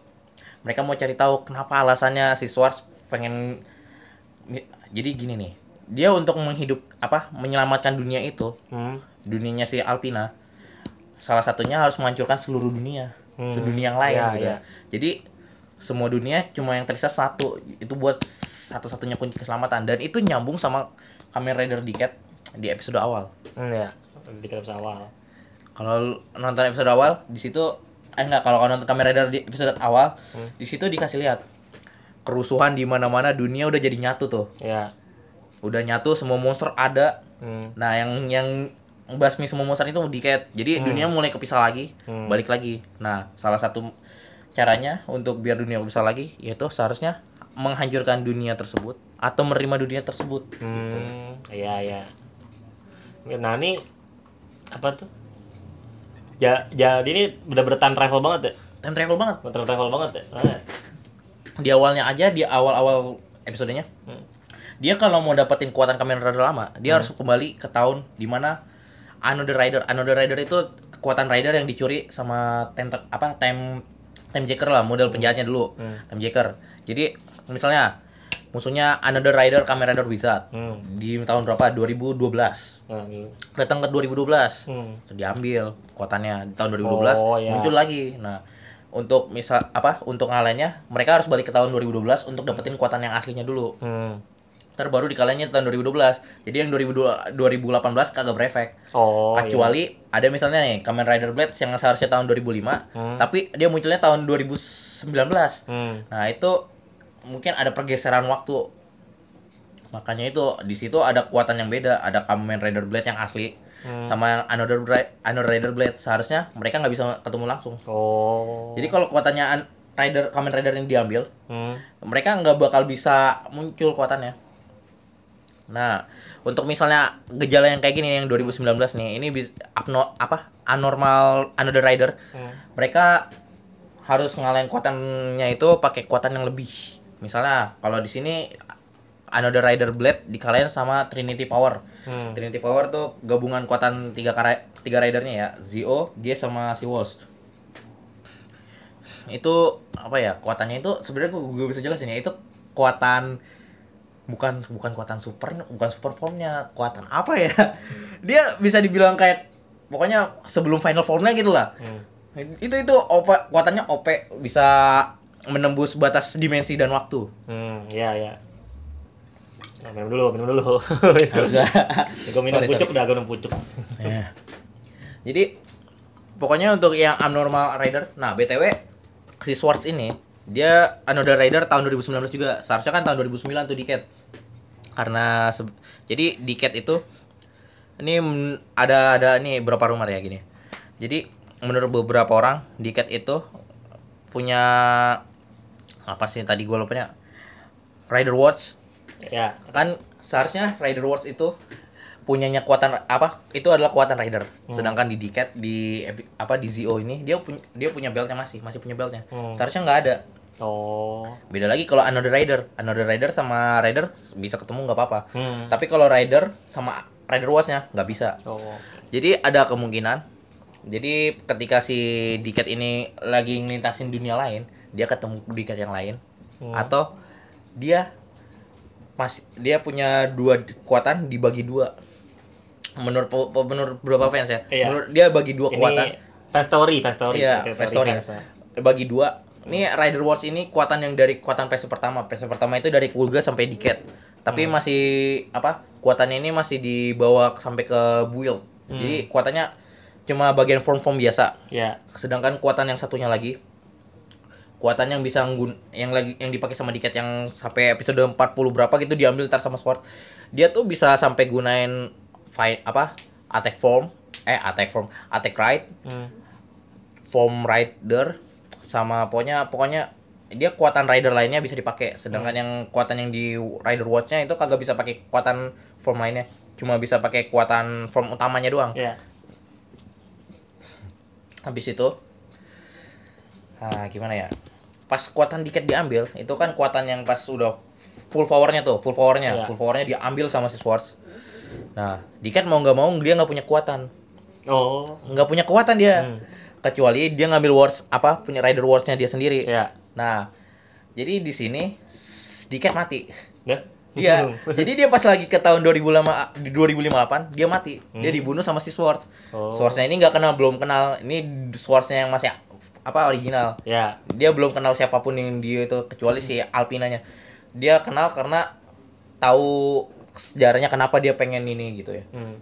mereka mau cari tahu kenapa alasannya si Swords pengen jadi gini nih. Dia untuk menghidup apa menyelamatkan dunia itu, Hmm. dunianya si Alpina. Salah satunya harus menghancurkan seluruh dunia, Hmm. sedunia yang lain Ya, gitu. ya. Jadi semua dunia cuma yang tersisa satu. Itu buat satu-satunya kunci keselamatan dan itu nyambung sama Kamen Rider Decade di episode awal. Hmm, ya. Di episode awal. Kalau nonton episode awal di situ eh enggak kalau nonton Kamen Rider di episode awal Hmm. di situ dikasih lihat kerusuhan di mana-mana dunia udah jadi nyatu tuh. Ya. Udah nyatu semua monster ada. Hmm. Nah, yang yang basmi semua monster itu Decade. Jadi Hmm. dunia mulai kepisah lagi, Hmm. balik lagi. Nah, salah satu caranya untuk biar dunia kepisah lagi yaitu seharusnya menghancurkan dunia tersebut atau menerima dunia tersebut. Gitu. Hmm. Iya, iya. Nah, ini apa tuh? Ya, jadi ini bener-bener time travel banget ya. Time travel banget. Time travel banget ya. Ah. Di awalnya aja di awal-awal episodenya Hmm. dia kalau mau dapetin kekuatan Kamen Rider lama, dia harus kembali ke tahun di mana Another Rider. Another Rider itu kekuatan rider yang dicuri sama time apa time time jacker lah, model penjahatnya dulu. Hmm. Time jacker. Jadi misalnya musuhnya Another Rider Kamen Rider Wizard Hmm. di tahun berapa? 2012. Nah, gitu. Datang ke 2012. Hmm. Diambil kekuatannya di tahun 2012 Oh, ya. muncul lagi. Nah, untuk misal apa? Untuk ngalahinnya mereka harus balik ke tahun 2012 untuk dapetin kekuatan yang aslinya dulu. Hmm. Ntar baru tahun 2012. Jadi yang 2002 2018 kagak berefek. Oh, Kecuali ada misalnya nih Kamen Rider Blade yang seharusnya tahun 2005, Hmm. tapi dia munculnya tahun 2019. iya. Hmm. Nah, itu mungkin ada pergeseran waktu. Makanya itu di situ ada kekuatan yang beda, ada Kamen Rider Blade yang asli Hmm. sama yang Another Bra- Another Rider Blade seharusnya mereka nggak bisa ketemu langsung. Oh. Jadi kalau kekuatannya An- Rider Kamen Rider yang diambil, Hmm. mereka nggak bakal bisa muncul kekuatannya. Nah, untuk misalnya gejala yang kayak gini yang 2019 nih, ini bis, abno, apa anormal another rider, Hmm. mereka harus ngalahin kekuatannya itu pakai kekuatan yang lebih. Misalnya kalau di sini another rider blade dikalahin sama Trinity Power. Hmm. Trinity Power tuh gabungan kekuatan tiga kara, tiga ridernya ya, Zio, dia sama si Wolves. Itu apa ya? Kekuatannya itu sebenarnya gue, gue bisa jelasin ya, itu kekuatan bukan bukan kekuatan super bukan super formnya kekuatan apa ya dia bisa dibilang kayak pokoknya sebelum final formnya gitu lah Hmm. itu itu OP kekuatannya OP bisa menembus batas dimensi dan waktu Hmm, iya iya. Nah, minum dulu, minum dulu. harus gak gue minum Sorry, pucuk sorry. dah, gue minum pucuk. Ya. jadi pokoknya untuk yang abnormal rider nah btw si Swords ini dia another rider tahun 2019 juga seharusnya kan tahun 2009 tuh Decade karena jadi Decade itu ini ada ada nih berapa rumor ya gini jadi menurut beberapa orang Diket itu punya apa sih tadi gue lupanya Rider Watch Ya. kan seharusnya Rider Watch itu punyanya kekuatan apa itu adalah kekuatan Rider sedangkan di Diket di apa di Zio ini dia punya dia punya beltnya masih masih punya beltnya Hmm. seharusnya nggak ada Oh. beda lagi kalau Another Rider Another Rider sama Rider bisa ketemu nggak apa-apa Hmm. tapi kalau Rider sama Rider Watchnya nggak bisa Oh. jadi ada kemungkinan jadi ketika si Diket ini lagi ngelintasin dunia lain dia ketemu Diket yang lain Hmm. atau dia masih dia punya dua kekuatan dibagi dua menurut menurut beberapa fans ya Iya. menurut dia bagi dua kekuatan story, fan story. Iya, story. ya. bagi dua ini Rider Wars ini kekuatan yang dari kekuatan PS pertama PS pertama itu dari Kulga sampai Diket tapi Hmm. masih apa kekuatannya ini masih dibawa sampai ke build Hmm. jadi kekuatannya cuma bagian form form biasa Ya. sedangkan kekuatan yang satunya lagi kekuatan yang bisa nggun yang lagi yang dipakai sama Diket yang sampai episode 40 berapa gitu diambil ntar sama Sword dia tuh bisa sampai gunain fight apa? Attack form eh attack form attack right Hmm. form rider sama pokoknya pokoknya dia kekuatan rider lainnya bisa dipakai. Sedangkan yang kekuatan yang di rider watchnya itu kagak bisa pakai kekuatan form lainnya. Cuma bisa pakai kekuatan form utamanya doang. Ya. habis itu ah gimana ya pas kekuatan diket diambil itu kan kekuatan yang pas udah full powernya tuh full powernya Iya. full powernya diambil sama si Swords nah diket mau nggak mau dia nggak punya kekuatan Oh. nggak punya kekuatan dia Hmm. kecuali dia ngambil words apa punya rider wordsnya dia sendiri Ya. nah jadi di sini diket mati Dah. Iya, jadi dia pas lagi ke tahun 2005 di 2058 dia mati. Dia Hmm. dibunuh sama si Swords. Oh. Swordsnya ini nggak kenal, belum kenal. Ini Swordsnya yang masih apa original. Ya. Dia belum kenal siapa pun yang dia itu kecuali si Alpinanya. Dia kenal karena tahu sejarahnya kenapa dia pengen ini gitu ya. Hmm.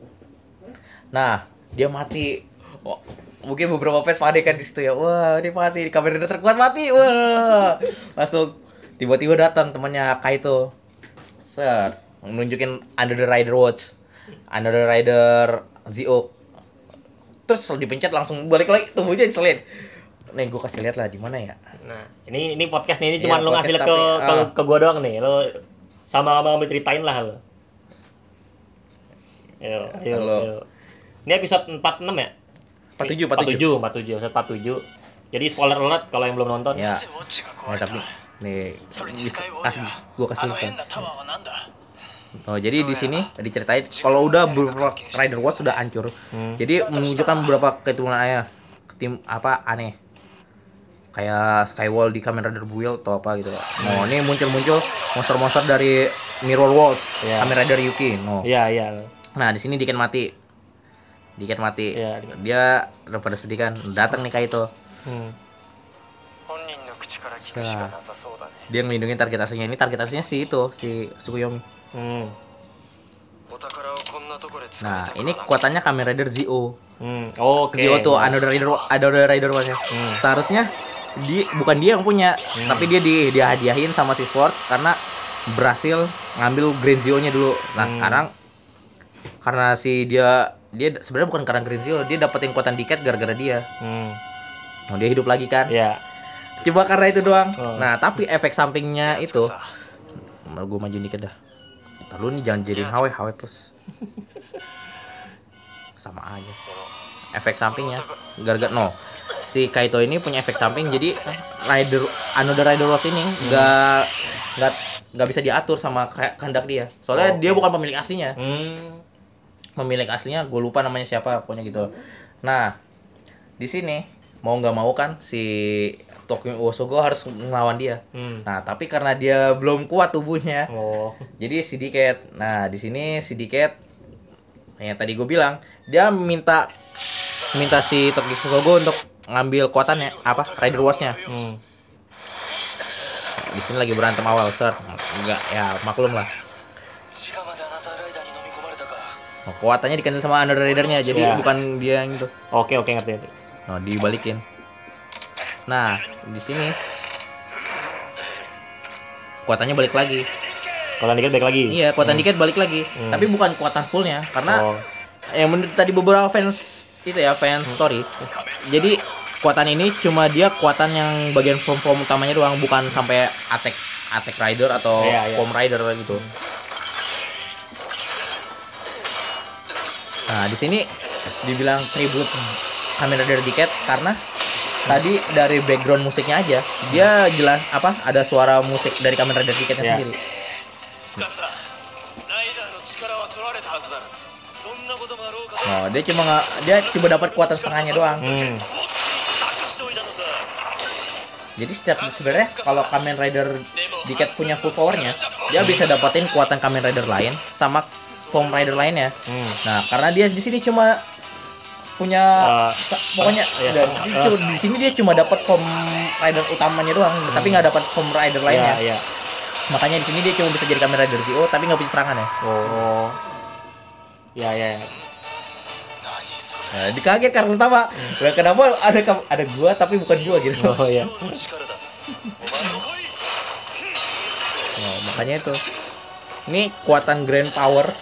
Nah, dia mati. Oh, mungkin beberapa fans panik kan di situ ya. Wah, ini mati, Kamen Rider terkuat mati. Wah. Langsung tiba-tiba datang temannya Kaito. Set, nunjukin Under the Rider Watch. Under the Rider Zio. Terus dipencet langsung balik lagi tubuhnya diselin nih gue kasih lihat lah di mana ya? Nah ini ini iya, podcast nih ini cuma ya, lo ngasih lihat ke, uh, ke ah. ke gue doang nih. Lo sama sama ceritain lah lo ayo ya, ayo, ini episode 46 ya? 47 47 47 episode 47 jadi spoiler alert kalau yang belum nonton. Ya nah, tapi nih ah, kasih gue kasih lihat Oh, jadi di sini diceritain kalau udah beberapa Rider Watch sudah hancur. Hmm. Jadi menunjukkan beberapa keturunan ayah tim apa aneh kayak Skywall di Kamen Rider Build atau apa gitu. no ini muncul muncul monster-monster dari Mirror Worlds, yeah. Kamen Rider Yuki. No. Iya, yeah, iya. Yeah. Nah, di sini Diken mati. Diken mati. Iya, yeah. Dia udah pada sedih kan. Datang nih Kaito. Hmm. Nah, dia melindungi target aslinya. Ini target aslinya si itu, si Tsukuyomi. Hmm. Nah, ini kekuatannya Kamen Rider Zio. Hmm. Oh, okay. Zio tuh Another Rider Another Rider wajah Hmm. Seharusnya dia bukan dia yang punya, tapi dia di dia hadiahin sama si Swords karena berhasil ngambil Green Zio-nya dulu. Nah, Hmm. sekarang karena si dia dia sebenarnya bukan karena Green Zio, dia dapetin kekuatan diket gara-gara dia. Hmm. Nah, dia hidup lagi kan. Iya. Coba karena itu doang. Oh. Nah, tapi efek sampingnya itu さ gue maju dikit dah. Lalu nih jangan jadiin HW HW plus. Sama aja. Efek sampingnya gara-gara no. Si Kaito ini punya efek samping jadi rider Another Rider Watch ini nggak nggak nggak bisa diatur sama kayak kehendak dia. Soalnya Oh, dia bukan pemilik aslinya. Hmm. Pemilik aslinya gue lupa namanya siapa pokoknya gitu. Nah, di sini mau nggak mau kan si Tokyo Osogo harus ngelawan dia. Hmm. Nah, tapi karena dia belum kuat tubuhnya, Oh. jadi si Diket. Nah, di sini si Diket yang tadi gue bilang, dia minta minta si Tokyo Sogo untuk ngambil kuatannya apa rider wasnya hmm. di sini lagi berantem awal sir enggak ya maklum lah oh, kuatannya dikenal sama under ridernya jadi yeah. bukan dia yang itu oke oke ngerti ngerti nah dibalikin nah di sini kuatannya balik lagi kuatan dikit balik lagi iya kuatan hmm. dikit balik lagi hmm. tapi bukan kuatan fullnya karena oh. yang menurut tadi beberapa fans itu ya fan story. Jadi kekuatan ini cuma dia kekuatan yang bagian form form utamanya doang, bukan sampai attack attack rider atau Iya, iya. form rider gitu. Nah, di sini dibilang tribute Kamen Rider Decade karena tadi dari background musiknya aja dia jelas apa ada suara musik dari Kamen Rider Decade-nya Iya. sendiri. 深 Oh, dia cuma nggak dia cuma dapat kuatan setengahnya doang. Hmm. Jadi setiap sebenarnya kalau Kamen Rider Diket punya full powernya, dia hmm. bisa dapatin kuatan Kamen Rider lain sama Form Rider lainnya. Hmm. Nah, karena dia di sini cuma punya uh, pokoknya uh, iya, dan uh, di sini dia cuma dapat form rider utamanya doang hmm. tapi nggak dapat form rider lainnya yeah, yeah. makanya di sini dia cuma bisa jadi Kamen rider GO tapi nggak punya serangan ya oh Ya, ya ya nah, dikaget karena pertama hmm. lah kenapa ada ada gua tapi bukan gua gitu. Oh ya nah, makanya itu. Ini kuatan grand power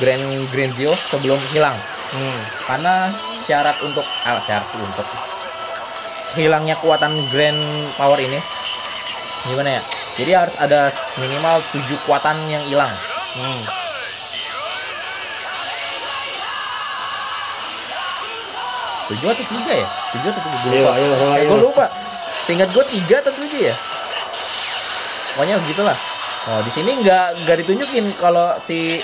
grand Grandio sebelum hilang. Hmm. karena syarat untuk ah, syarat untuk hilangnya kuatan grand power ini gimana ya? Jadi harus ada minimal 7 kuatan yang hilang. Hmm. Tujuh atau tiga ya? Tujuh atau tiga? Gue Ayo, lupa. ayo, ayo, ayo. Gue lupa. Seingat gue tiga atau tujuh ya? Pokoknya begitulah. Oh, di sini nggak nggak ditunjukin kalau si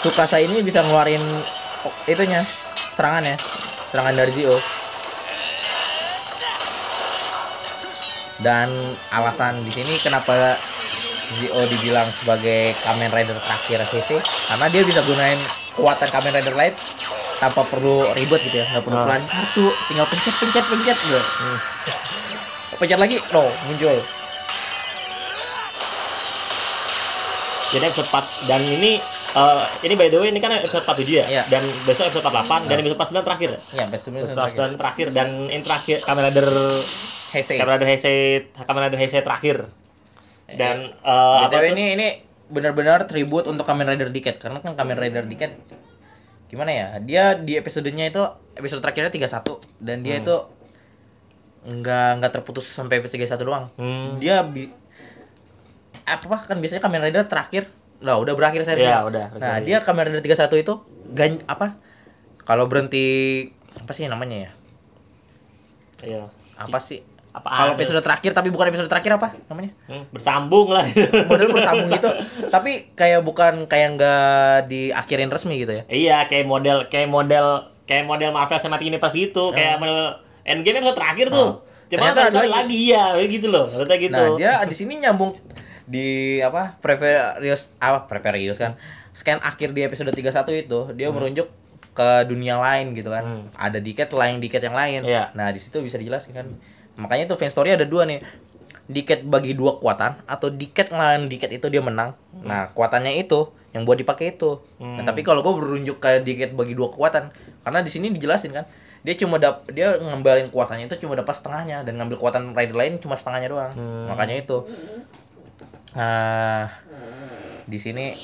Sukasa ini bisa ngeluarin oh, itunya serangannya, serangan dari Zio. Dan alasan di sini kenapa Zio dibilang sebagai Kamen Rider terakhir HC karena dia bisa gunain kekuatan Kamen Rider lain tanpa perlu ribet gitu ya nggak perlu Ah. pelan kartu tinggal pencet pencet pencet gitu pencet lagi no muncul Jadi episode 4 dan ini eh, ini by the way ini kan episode 47 ya. Iya. Dan besok episode 48 dan episode 49 terakhir. ya? betul Episode 49 terakhir dan ini terakhir Kamen Rider HC Kamen Rider Heisei Kamen Rider Heisei terakhir. Dan eh, apa BTW tuh? ini ini benar-benar tribute untuk Kamen Rider Decade karena kan Kamen Rider Decade gimana ya dia di episodenya itu episode terakhirnya 31 dan dia Hmm. itu nggak nggak terputus sampai episode 31 doang Hmm. dia bi apa kan biasanya Kamen Rider terakhir lah udah berakhir Iya, seriesnya udah. nah dia Kamen Rider 31 itu gan apa kalau berhenti apa sih namanya ya Iya. apa sih Apaan? kalau episode terakhir tapi bukan episode terakhir apa namanya Hmm, bersambung lah. model bersambung gitu tapi kayak bukan kayak nggak diakhirin resmi gitu ya iya, kayak model kayak model kayak model Marvel Cinematic Universe gitu, kayak Hmm. model Endgame episode terakhir tuh. Oh. Cuma ada lagi. lagi. iya, gitu loh. Ternyata gitu. nah dia di sini nyambung di apa Preverius apa Preverius kan scan akhir di episode 31 itu dia merujuk ke dunia lain gitu kan Hmm. ada diket lain diket yang lain Iya. nah di situ bisa dijelaskan kan makanya tuh fan story ada dua nih diket bagi dua kekuatan atau diket ngelawan diket itu dia menang nah kekuatannya itu yang buat dipakai itu nah, Hmm. tapi kalau gue berunjuk ke diket bagi dua kekuatan karena di sini dijelasin kan dia cuma dap dia ngembalin kekuatannya itu cuma dapat setengahnya dan ngambil kekuatan rider lain cuma setengahnya doang Hmm. makanya itu nah di sini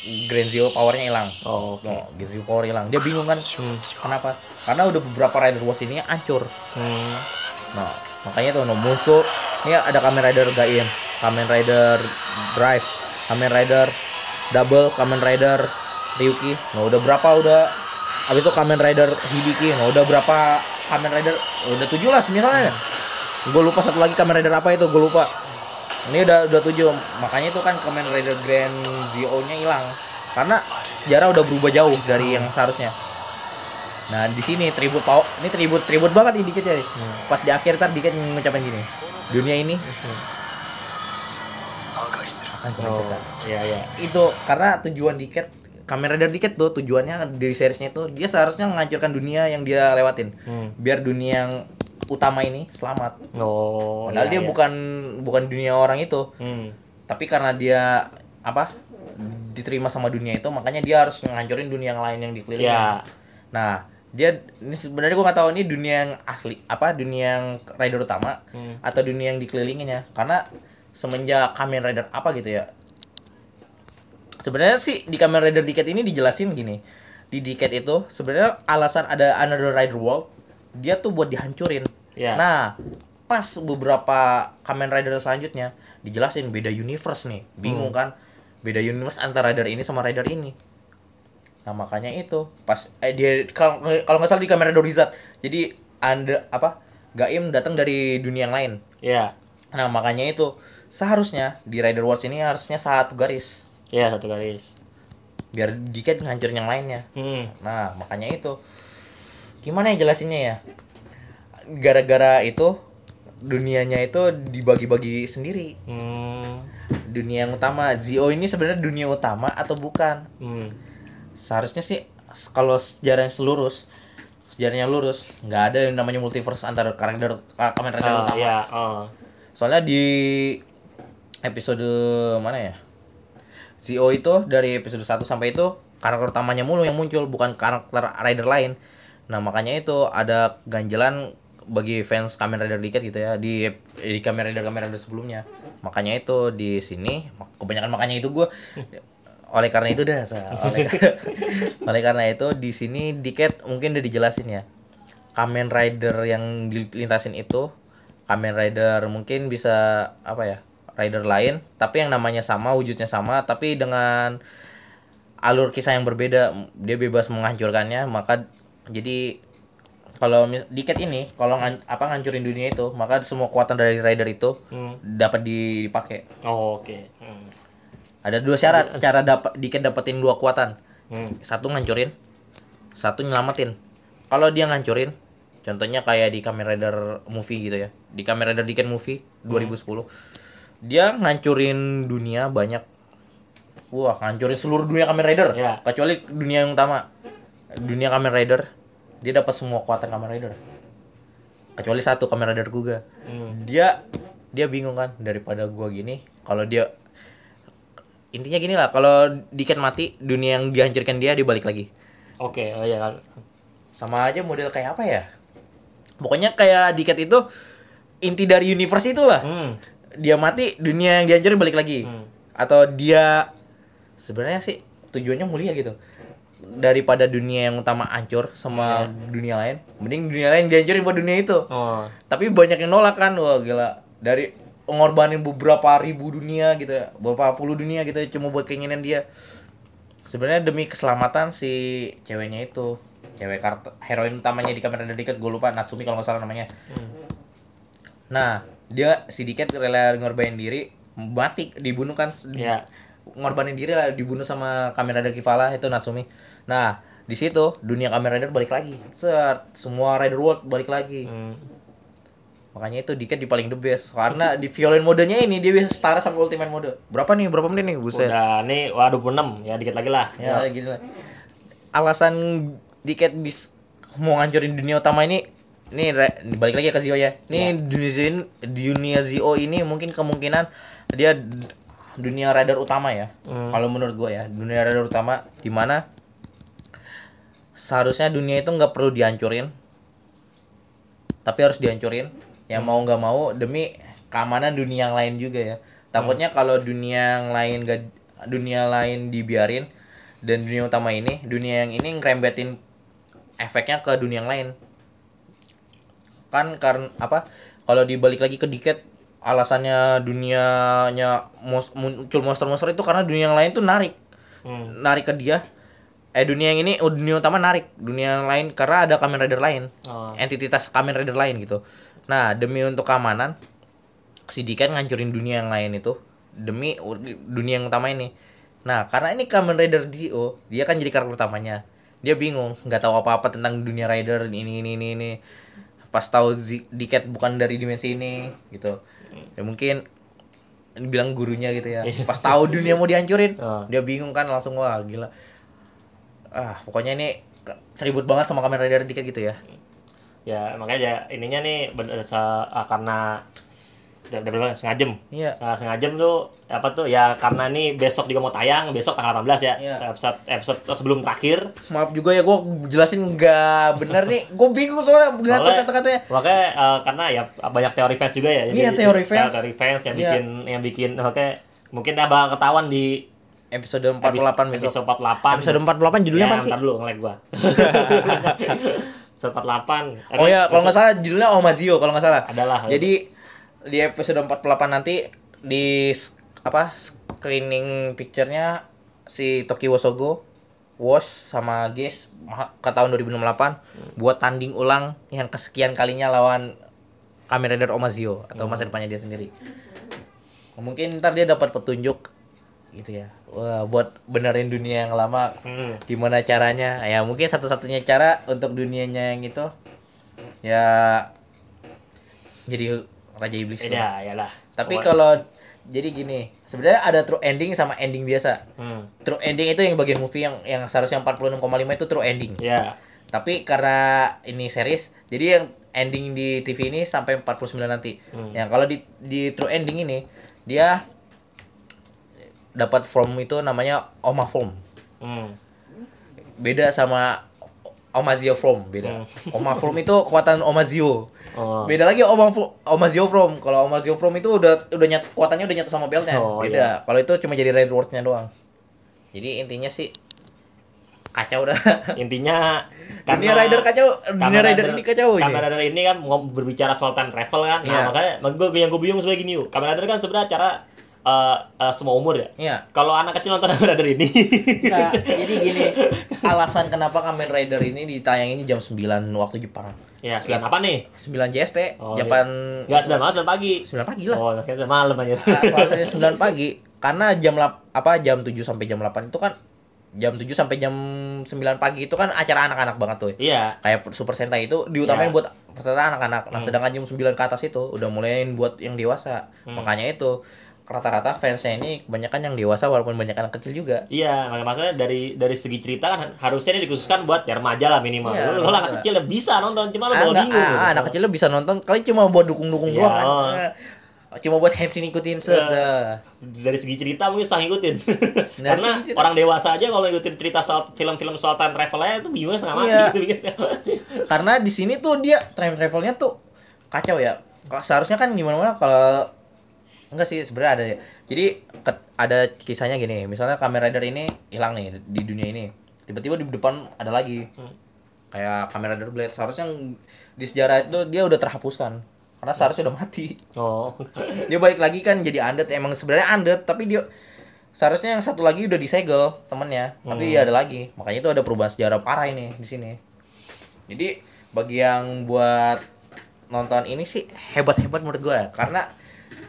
Grenzio powernya hilang Oh, oke. Oh, Grenzio power hilang dia bingung kan Hmm. kenapa karena udah beberapa rider watch ini hancur Hmm. Nah, makanya tuh no musuh ini ada Kamen Rider Gaim, Kamen Rider Drive, Kamen Rider Double, Kamen Rider Ryuki. Nah, udah berapa udah habis itu Kamen Rider Hibiki. Nah, udah berapa Kamen Rider? Udah tujuh lah misalnya. Gue lupa satu lagi Kamen Rider apa itu, gue lupa. Ini udah udah tujuh. Makanya itu kan Kamen Rider Grand Zio-nya hilang. Karena sejarah udah berubah jauh dari yang seharusnya. Nah di sini tribut pau ini tribut tribut banget ini dikit ya. Hmm. Pas di akhir tar dikit ngucapin gini. Dunia ini oh. Ya ya. Itu karena tujuan diket kamera dari diket tuh tujuannya dari seriesnya itu dia seharusnya menghancurkan dunia yang dia lewatin. Hmm. Biar dunia yang utama ini selamat. Oh. Padahal ya, dia ya. bukan bukan dunia orang itu. Hmm. Tapi karena dia apa diterima sama dunia itu makanya dia harus menghancurin dunia yang lain yang dikelilingi. Ya. Nah, dia ini sebenarnya gua nggak tahu ini dunia yang asli apa dunia yang rider utama Hmm. atau dunia yang dikelilinginya karena semenjak Kamen Rider apa gitu ya sebenarnya sih di Kamen Rider Decade ini dijelasin gini di Decade itu sebenarnya alasan ada Another Rider World dia tuh buat dihancurin. Iya. Nah, pas beberapa Kamen Rider selanjutnya dijelasin beda universe nih. Bingung kan? Beda universe antara Rider ini sama Rider ini. Nah, makanya itu pas eh dia kalau kalau nggak salah di Kamen Rider Wizard. Jadi anda apa? Gaim datang dari dunia yang lain. Iya. Nah, makanya itu seharusnya di Rider Wars ini harusnya satu garis Iya, satu garis. biar dikit ngancurin yang lainnya. Hmm. Nah, makanya itu. Gimana ya jelasinnya ya? Gara-gara itu dunianya itu dibagi-bagi sendiri. Hmm. Dunia yang utama, Zio ini sebenarnya dunia utama atau bukan? Hmm. Seharusnya sih kalau sejarahnya lurus, sejarahnya lurus, nggak ada yang namanya multiverse antara karakter Ka- Kamen Rider Oh, utama. iya, oh. Soalnya di episode mana ya? Zio itu dari episode 1 sampai itu karakter utamanya mulu yang muncul bukan karakter rider lain. Nah, makanya itu ada ganjelan bagi fans Kamen Rider dikit gitu ya di di Kamen Rider Kamen Rider sebelumnya. Makanya itu di sini kebanyakan makanya itu gue oleh karena itu dah oleh, oleh karena itu di sini dikit mungkin udah dijelasin ya. Kamen Rider yang dilintasin itu Kamen Rider mungkin bisa apa ya? Rider lain tapi yang namanya sama, wujudnya sama tapi dengan alur kisah yang berbeda. Dia bebas menghancurkannya, maka jadi kalau Diket ini kalau ngan- apa ngancurin dunia itu, maka semua kekuatan dari Rider itu Hmm. dapat di- dipakai. Oh, oke. Hmm. Ada dua syarat cara dapat Diket dapetin dua kekuatan. Hmm. Satu ngancurin, satu nyelamatin. Kalau dia ngancurin, contohnya kayak di Kamen Rider movie gitu ya. Di Kamen Rider Diket movie 2010. Dia ngancurin dunia banyak. Wah, ngancurin seluruh dunia Kamen Rider. Ya. Kecuali dunia yang utama. Dunia Kamen Rider, dia dapat semua kekuatan Kamen Rider. Kecuali satu Kamen Rider Kuga. Hmm. Dia dia bingung kan daripada gua gini, kalau dia intinya gini lah, kalau Diket mati, dunia yang dihancurkan dia dibalik lagi. Oke, oh iya kan. Sama aja model kayak apa ya? Pokoknya kayak Diket itu inti dari universe itulah. Hmm. Dia mati, dunia yang dihancurin balik lagi. Hmm. Atau dia sebenarnya sih tujuannya mulia gitu. Daripada dunia yang utama hancur sama dunia lain, mending dunia lain dihancurin buat dunia itu. Oh. Tapi banyak yang nolak kan, wah gila. Dari ngorbanin beberapa ribu dunia gitu ya, beberapa puluh dunia gitu ya, cuma buat keinginan dia. Sebenarnya demi keselamatan si ceweknya itu, cewek karakter heroin utamanya di Kamen Rider Diket, gue lupa Natsumi kalau nggak salah namanya. Hmm. Nah, dia si Diket rela ngorbanin diri, mati, dibunuh kan, Iya. ngorbanin diri lah, dibunuh sama Kamen Rider Kivala itu Natsumi. Nah, di situ dunia Kamen Rider balik lagi, set, semua Rider World balik lagi. Hmm. Makanya itu Diket di paling the best karena di violin modenya ini dia bisa setara sama ultimate mode. Berapa nih? Berapa menit nih? Buset. Udah nih wah 26 ya dikit lagi lah. Ya, gini lah. Alasan Diket bis mau ngancurin dunia utama ini ini re- balik lagi ke Zio ya. Ini dunia Zio ini- dunia Zio ini mungkin kemungkinan dia dunia radar utama ya. Hmm. Kalau menurut gua ya, dunia radar utama di mana seharusnya dunia itu nggak perlu dihancurin. Tapi harus dihancurin. Ya mau nggak mau demi keamanan dunia yang lain juga ya. Takutnya kalau dunia yang lain gak dunia lain dibiarin dan dunia utama ini, dunia yang ini ngerembetin efeknya ke dunia yang lain. Kan karena apa? Kalau dibalik lagi ke Diket alasannya dunianya muncul monster-monster itu karena dunia yang lain tuh narik Hmm. narik ke dia eh dunia yang ini dunia utama narik. Dunia yang lain karena ada Kamen Rider lain. Oh. entitas Kamen Rider lain gitu. Nah demi untuk keamanan si Diken ngancurin dunia yang lain itu demi dunia yang utama ini. Nah karena ini Kamen Rider Dio dia kan jadi karakter utamanya. Dia bingung nggak tahu apa-apa tentang dunia Rider ini ini ini ini. Pas tahu Diket bukan dari dimensi ini gitu. Ya mungkin bilang gurunya gitu ya. Pas tahu dunia mau dihancurin Oh. dia bingung kan langsung wah gila ah pokoknya ini ke- ribut banget sama Kamen Rider Diket gitu ya Ya makanya ya ininya nih bener se ah, karena udah bilang setengah jam. iya Nah, setengah jam tuh apa tuh ya karena nih besok juga mau tayang besok tanggal 18 ya Iya. episode episode sebelum terakhir maaf juga ya gue jelasin nggak bener nih gue bingung soalnya nggak tahu Soalnya- kata-katanya makanya eh, karena ya banyak teori fans juga ya Iya, teori fans. teori fans yang Iya. bikin yang bikin oke mungkin ya bakal ketahuan di episode 48 besok. Episode 48. Episode 48 judulnya ya, apa sih? Ntar dulu ngelag gua. episode 48. Oh ya, kalau nggak salah judulnya Omazio kalau nggak salah. Adalah. Jadi di episode 48 nanti di apa screening picture-nya si Toki Wosogo, Wos sama Ges ke tahun 2008 buat tanding ulang yang kesekian kalinya lawan Kamen Rider Omazio atau masa depannya dia sendiri. Mungkin ntar dia dapat petunjuk gitu ya. Wah, buat benerin dunia yang lama Hmm. gimana caranya ya mungkin satu-satunya cara untuk dunianya yang itu ya jadi raja iblis. Ya, lah. tapi kalau jadi gini sebenarnya ada true ending sama ending biasa Hmm. true ending itu yang bagian movie yang yang seharusnya 46,5 itu true ending Ya. tapi karena ini series jadi yang ending di TV ini sampai 49 nanti Hmm. yang kalau di di true ending ini dia dapat form itu namanya Oma form Hmm. beda sama Omazio From beda. Hmm. Oma From itu kekuatan Omazio. Oh. Beda lagi Oma Omazio From. Kalau Omazio From itu udah udah nyatu kekuatannya udah nyatu sama beltnya. Oh, beda. Kalau itu cuma jadi rewardnya doang. Jadi intinya sih kacau dah. Intinya Dunia Rider kacau, dunia Rider ini kacau ini. Kamen Rider ini kan mau berbicara soal time travel kan. Nah, Iya. makanya gue yang gue bingung sebenarnya gini, yuk. Kamen Rider kan sebenarnya cara eh, eh, semua umur ya. Iya. Kalau anak kecil nonton Kamen Rider ini. Nah, jadi gini, alasan kenapa Kamen Rider ini ditayangin jam 9 waktu Jepang. ya, sekian apa nih? 9 JST, Oh, Japan Enggak 9 malam, 9 pagi. 9 pagi lah. Oh, kayak malam aja. Nah, Selasanya 9 pagi karena jam lap, apa jam 7 sampai jam 8 itu kan jam 7 sampai jam 9 pagi itu kan acara anak-anak banget tuh. Iya. Kayak Super Sentai itu diutamain Iya. buat peserta anak-anak. Nah, Hmm. sedangkan jam 9 ke atas itu udah mulaiin buat yang dewasa. Hmm. Makanya itu rata-rata fansnya ini kebanyakan yang dewasa walaupun banyak anak kecil juga. Iya, makanya maksudnya dari dari segi cerita kan harusnya ini dikhususkan buat ya remaja lah minimal. Iya, Lu kalau anak kecil ya bisa nonton, cuma lu bakal bingung. ah, anak kecil bisa nonton kali cuma buat dukung-dukung Iya, doang kan. oh. Cuma buat Henshin ikutin set. Iya. dari segi cerita mungkin sah ngikutin. Dari Karena orang dewasa aja kalau ngikutin cerita soal film-film soal time travel aja itu bingungnya setengah mati Iya. gitu karena di sini tuh dia time travelnya tuh kacau ya seharusnya kan gimana mana kalau enggak sih sebenarnya ada ya. Jadi ket- ada kisahnya gini misalnya Kamen Rider ini hilang nih di dunia ini. Tiba-tiba di depan ada lagi. Hmm. kayak Kamen Rider Blade. Seharusnya di sejarah itu dia udah terhapuskan. Karena seharusnya udah mati. Oh. dia balik lagi kan jadi undead. Emang sebenarnya undead tapi dia seharusnya yang satu lagi udah disegel temennya. Tapi Hmm. ada lagi. Makanya itu ada perubahan sejarah parah ini di sini. Jadi bagi yang buat nonton ini sih hebat-hebat menurut gue karena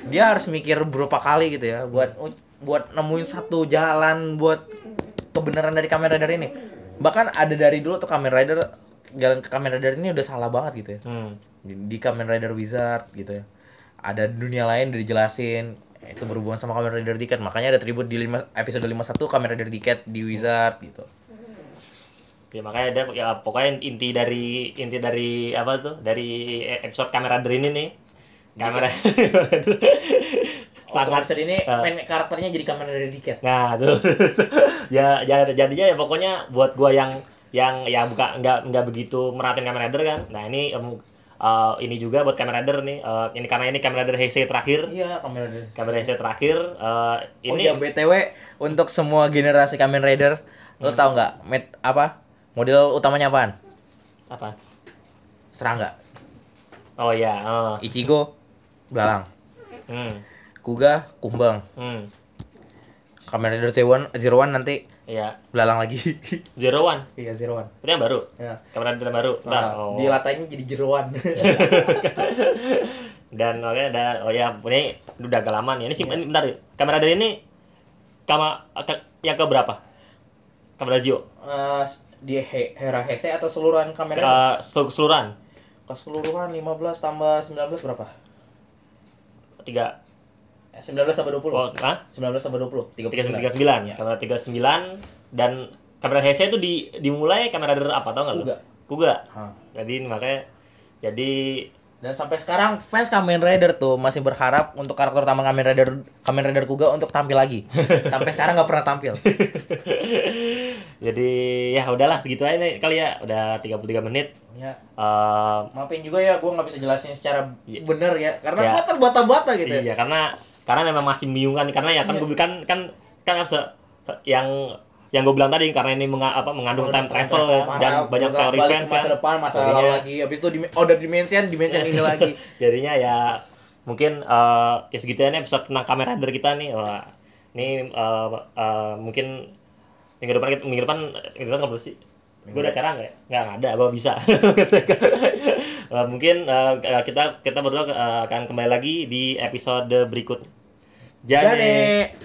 dia harus mikir berapa kali gitu ya buat buat nemuin satu jalan buat kebenaran dari Kamen Rider ini bahkan ada dari dulu tuh Kamen Rider jalan ke Kamen Rider ini udah salah banget gitu ya Hmm. di, di Kamen Rider Wizard gitu ya. Ada dunia lain udah dijelasin itu berhubungan sama Kamen Rider Decade makanya ada tribute di lima, episode 51 Kamen Rider Decade di Wizard gitu. Ya makanya ada ya pokoknya inti dari inti dari apa tuh? Dari episode kamera Rider ini nih. Kamera Sangat sangat episode ini eh, main karakternya jadi Kamen Rider Decade. Nah, tuh. ya, ya jadinya ya pokoknya buat gua yang yang ya bukan nggak nggak begitu merhatiin Kamen Rider kan. Nah, ini em, eh, ini juga buat Kamen Rider nih. Eh, ini karena ini Kamen Rider Heisei terakhir. Iya, Kamen Rider. Kamen Heisei terakhir Oh ini iya, BTW untuk semua generasi Kamen Rider, lo tau nggak met apa? Model utamanya apaan? apa? Serangga. Oh iya, oh. Ichigo belalang. Hmm. Kuga kumbang. Hmm. Kamen Rider Zero One, Zero One nanti Iya. belalang lagi. Zero One. iya, Zero One. Itu yang baru. Ya. Kamen Rider yang baru. Nah, oh. Di latainya jadi jeroan. Dan oke ada oh ya ini udah agak lama nih. Ini sih ini bentar. Kamera dari ini kama ke- yang ke berapa? Kamera Zio. Eh, di He- Hera Hexe atau seluruhan Ke kamera? sel- keseluruhan. Keseluruhan 15 tambah 19 berapa? Tiga Eh, 19 tambah 20. oh, ah? 19 tambah 20. 39. 39. Ya. Kamera 39 dan kamera Heisei itu di dimulai kamera dari apa tau nggak lu? Kuga. Jadi makanya jadi Dan sampai sekarang fans Kamen Rider tuh masih berharap untuk karakter utama Kamen Rider Kamen Rider Kuga untuk tampil lagi. sampai sekarang nggak pernah tampil. jadi ya udahlah segitu aja nih kali ya. Udah 33 menit. Ya. Eh, Maafin juga ya, gua nggak bisa jelasin secara Iya. bener ya, karena Ya. gua terbata-bata gitu. ya. Iya, karena karena memang masih membingungkan karena ya kan Iya. gue kan kan kan yang yang gue bilang tadi karena ini menga- apa mengandung time travel ya, dan banyak teori fans ke masa depan masa lalu lagi. Habis itu di order dimension dimension ini lagi. Jadinya ya mungkin eh, ya segitu ya nih episode tentang Kamen Rider kita nih. Wah, ini eh, eh, mungkin minggu depan kita- minggu depan minggu depan nggak sih? Gue udah nggak ya? nggak nggak ada gue bisa. Eh, mungkin eh, kita kita berdua akan kembali lagi di episode berikutnya. Jane.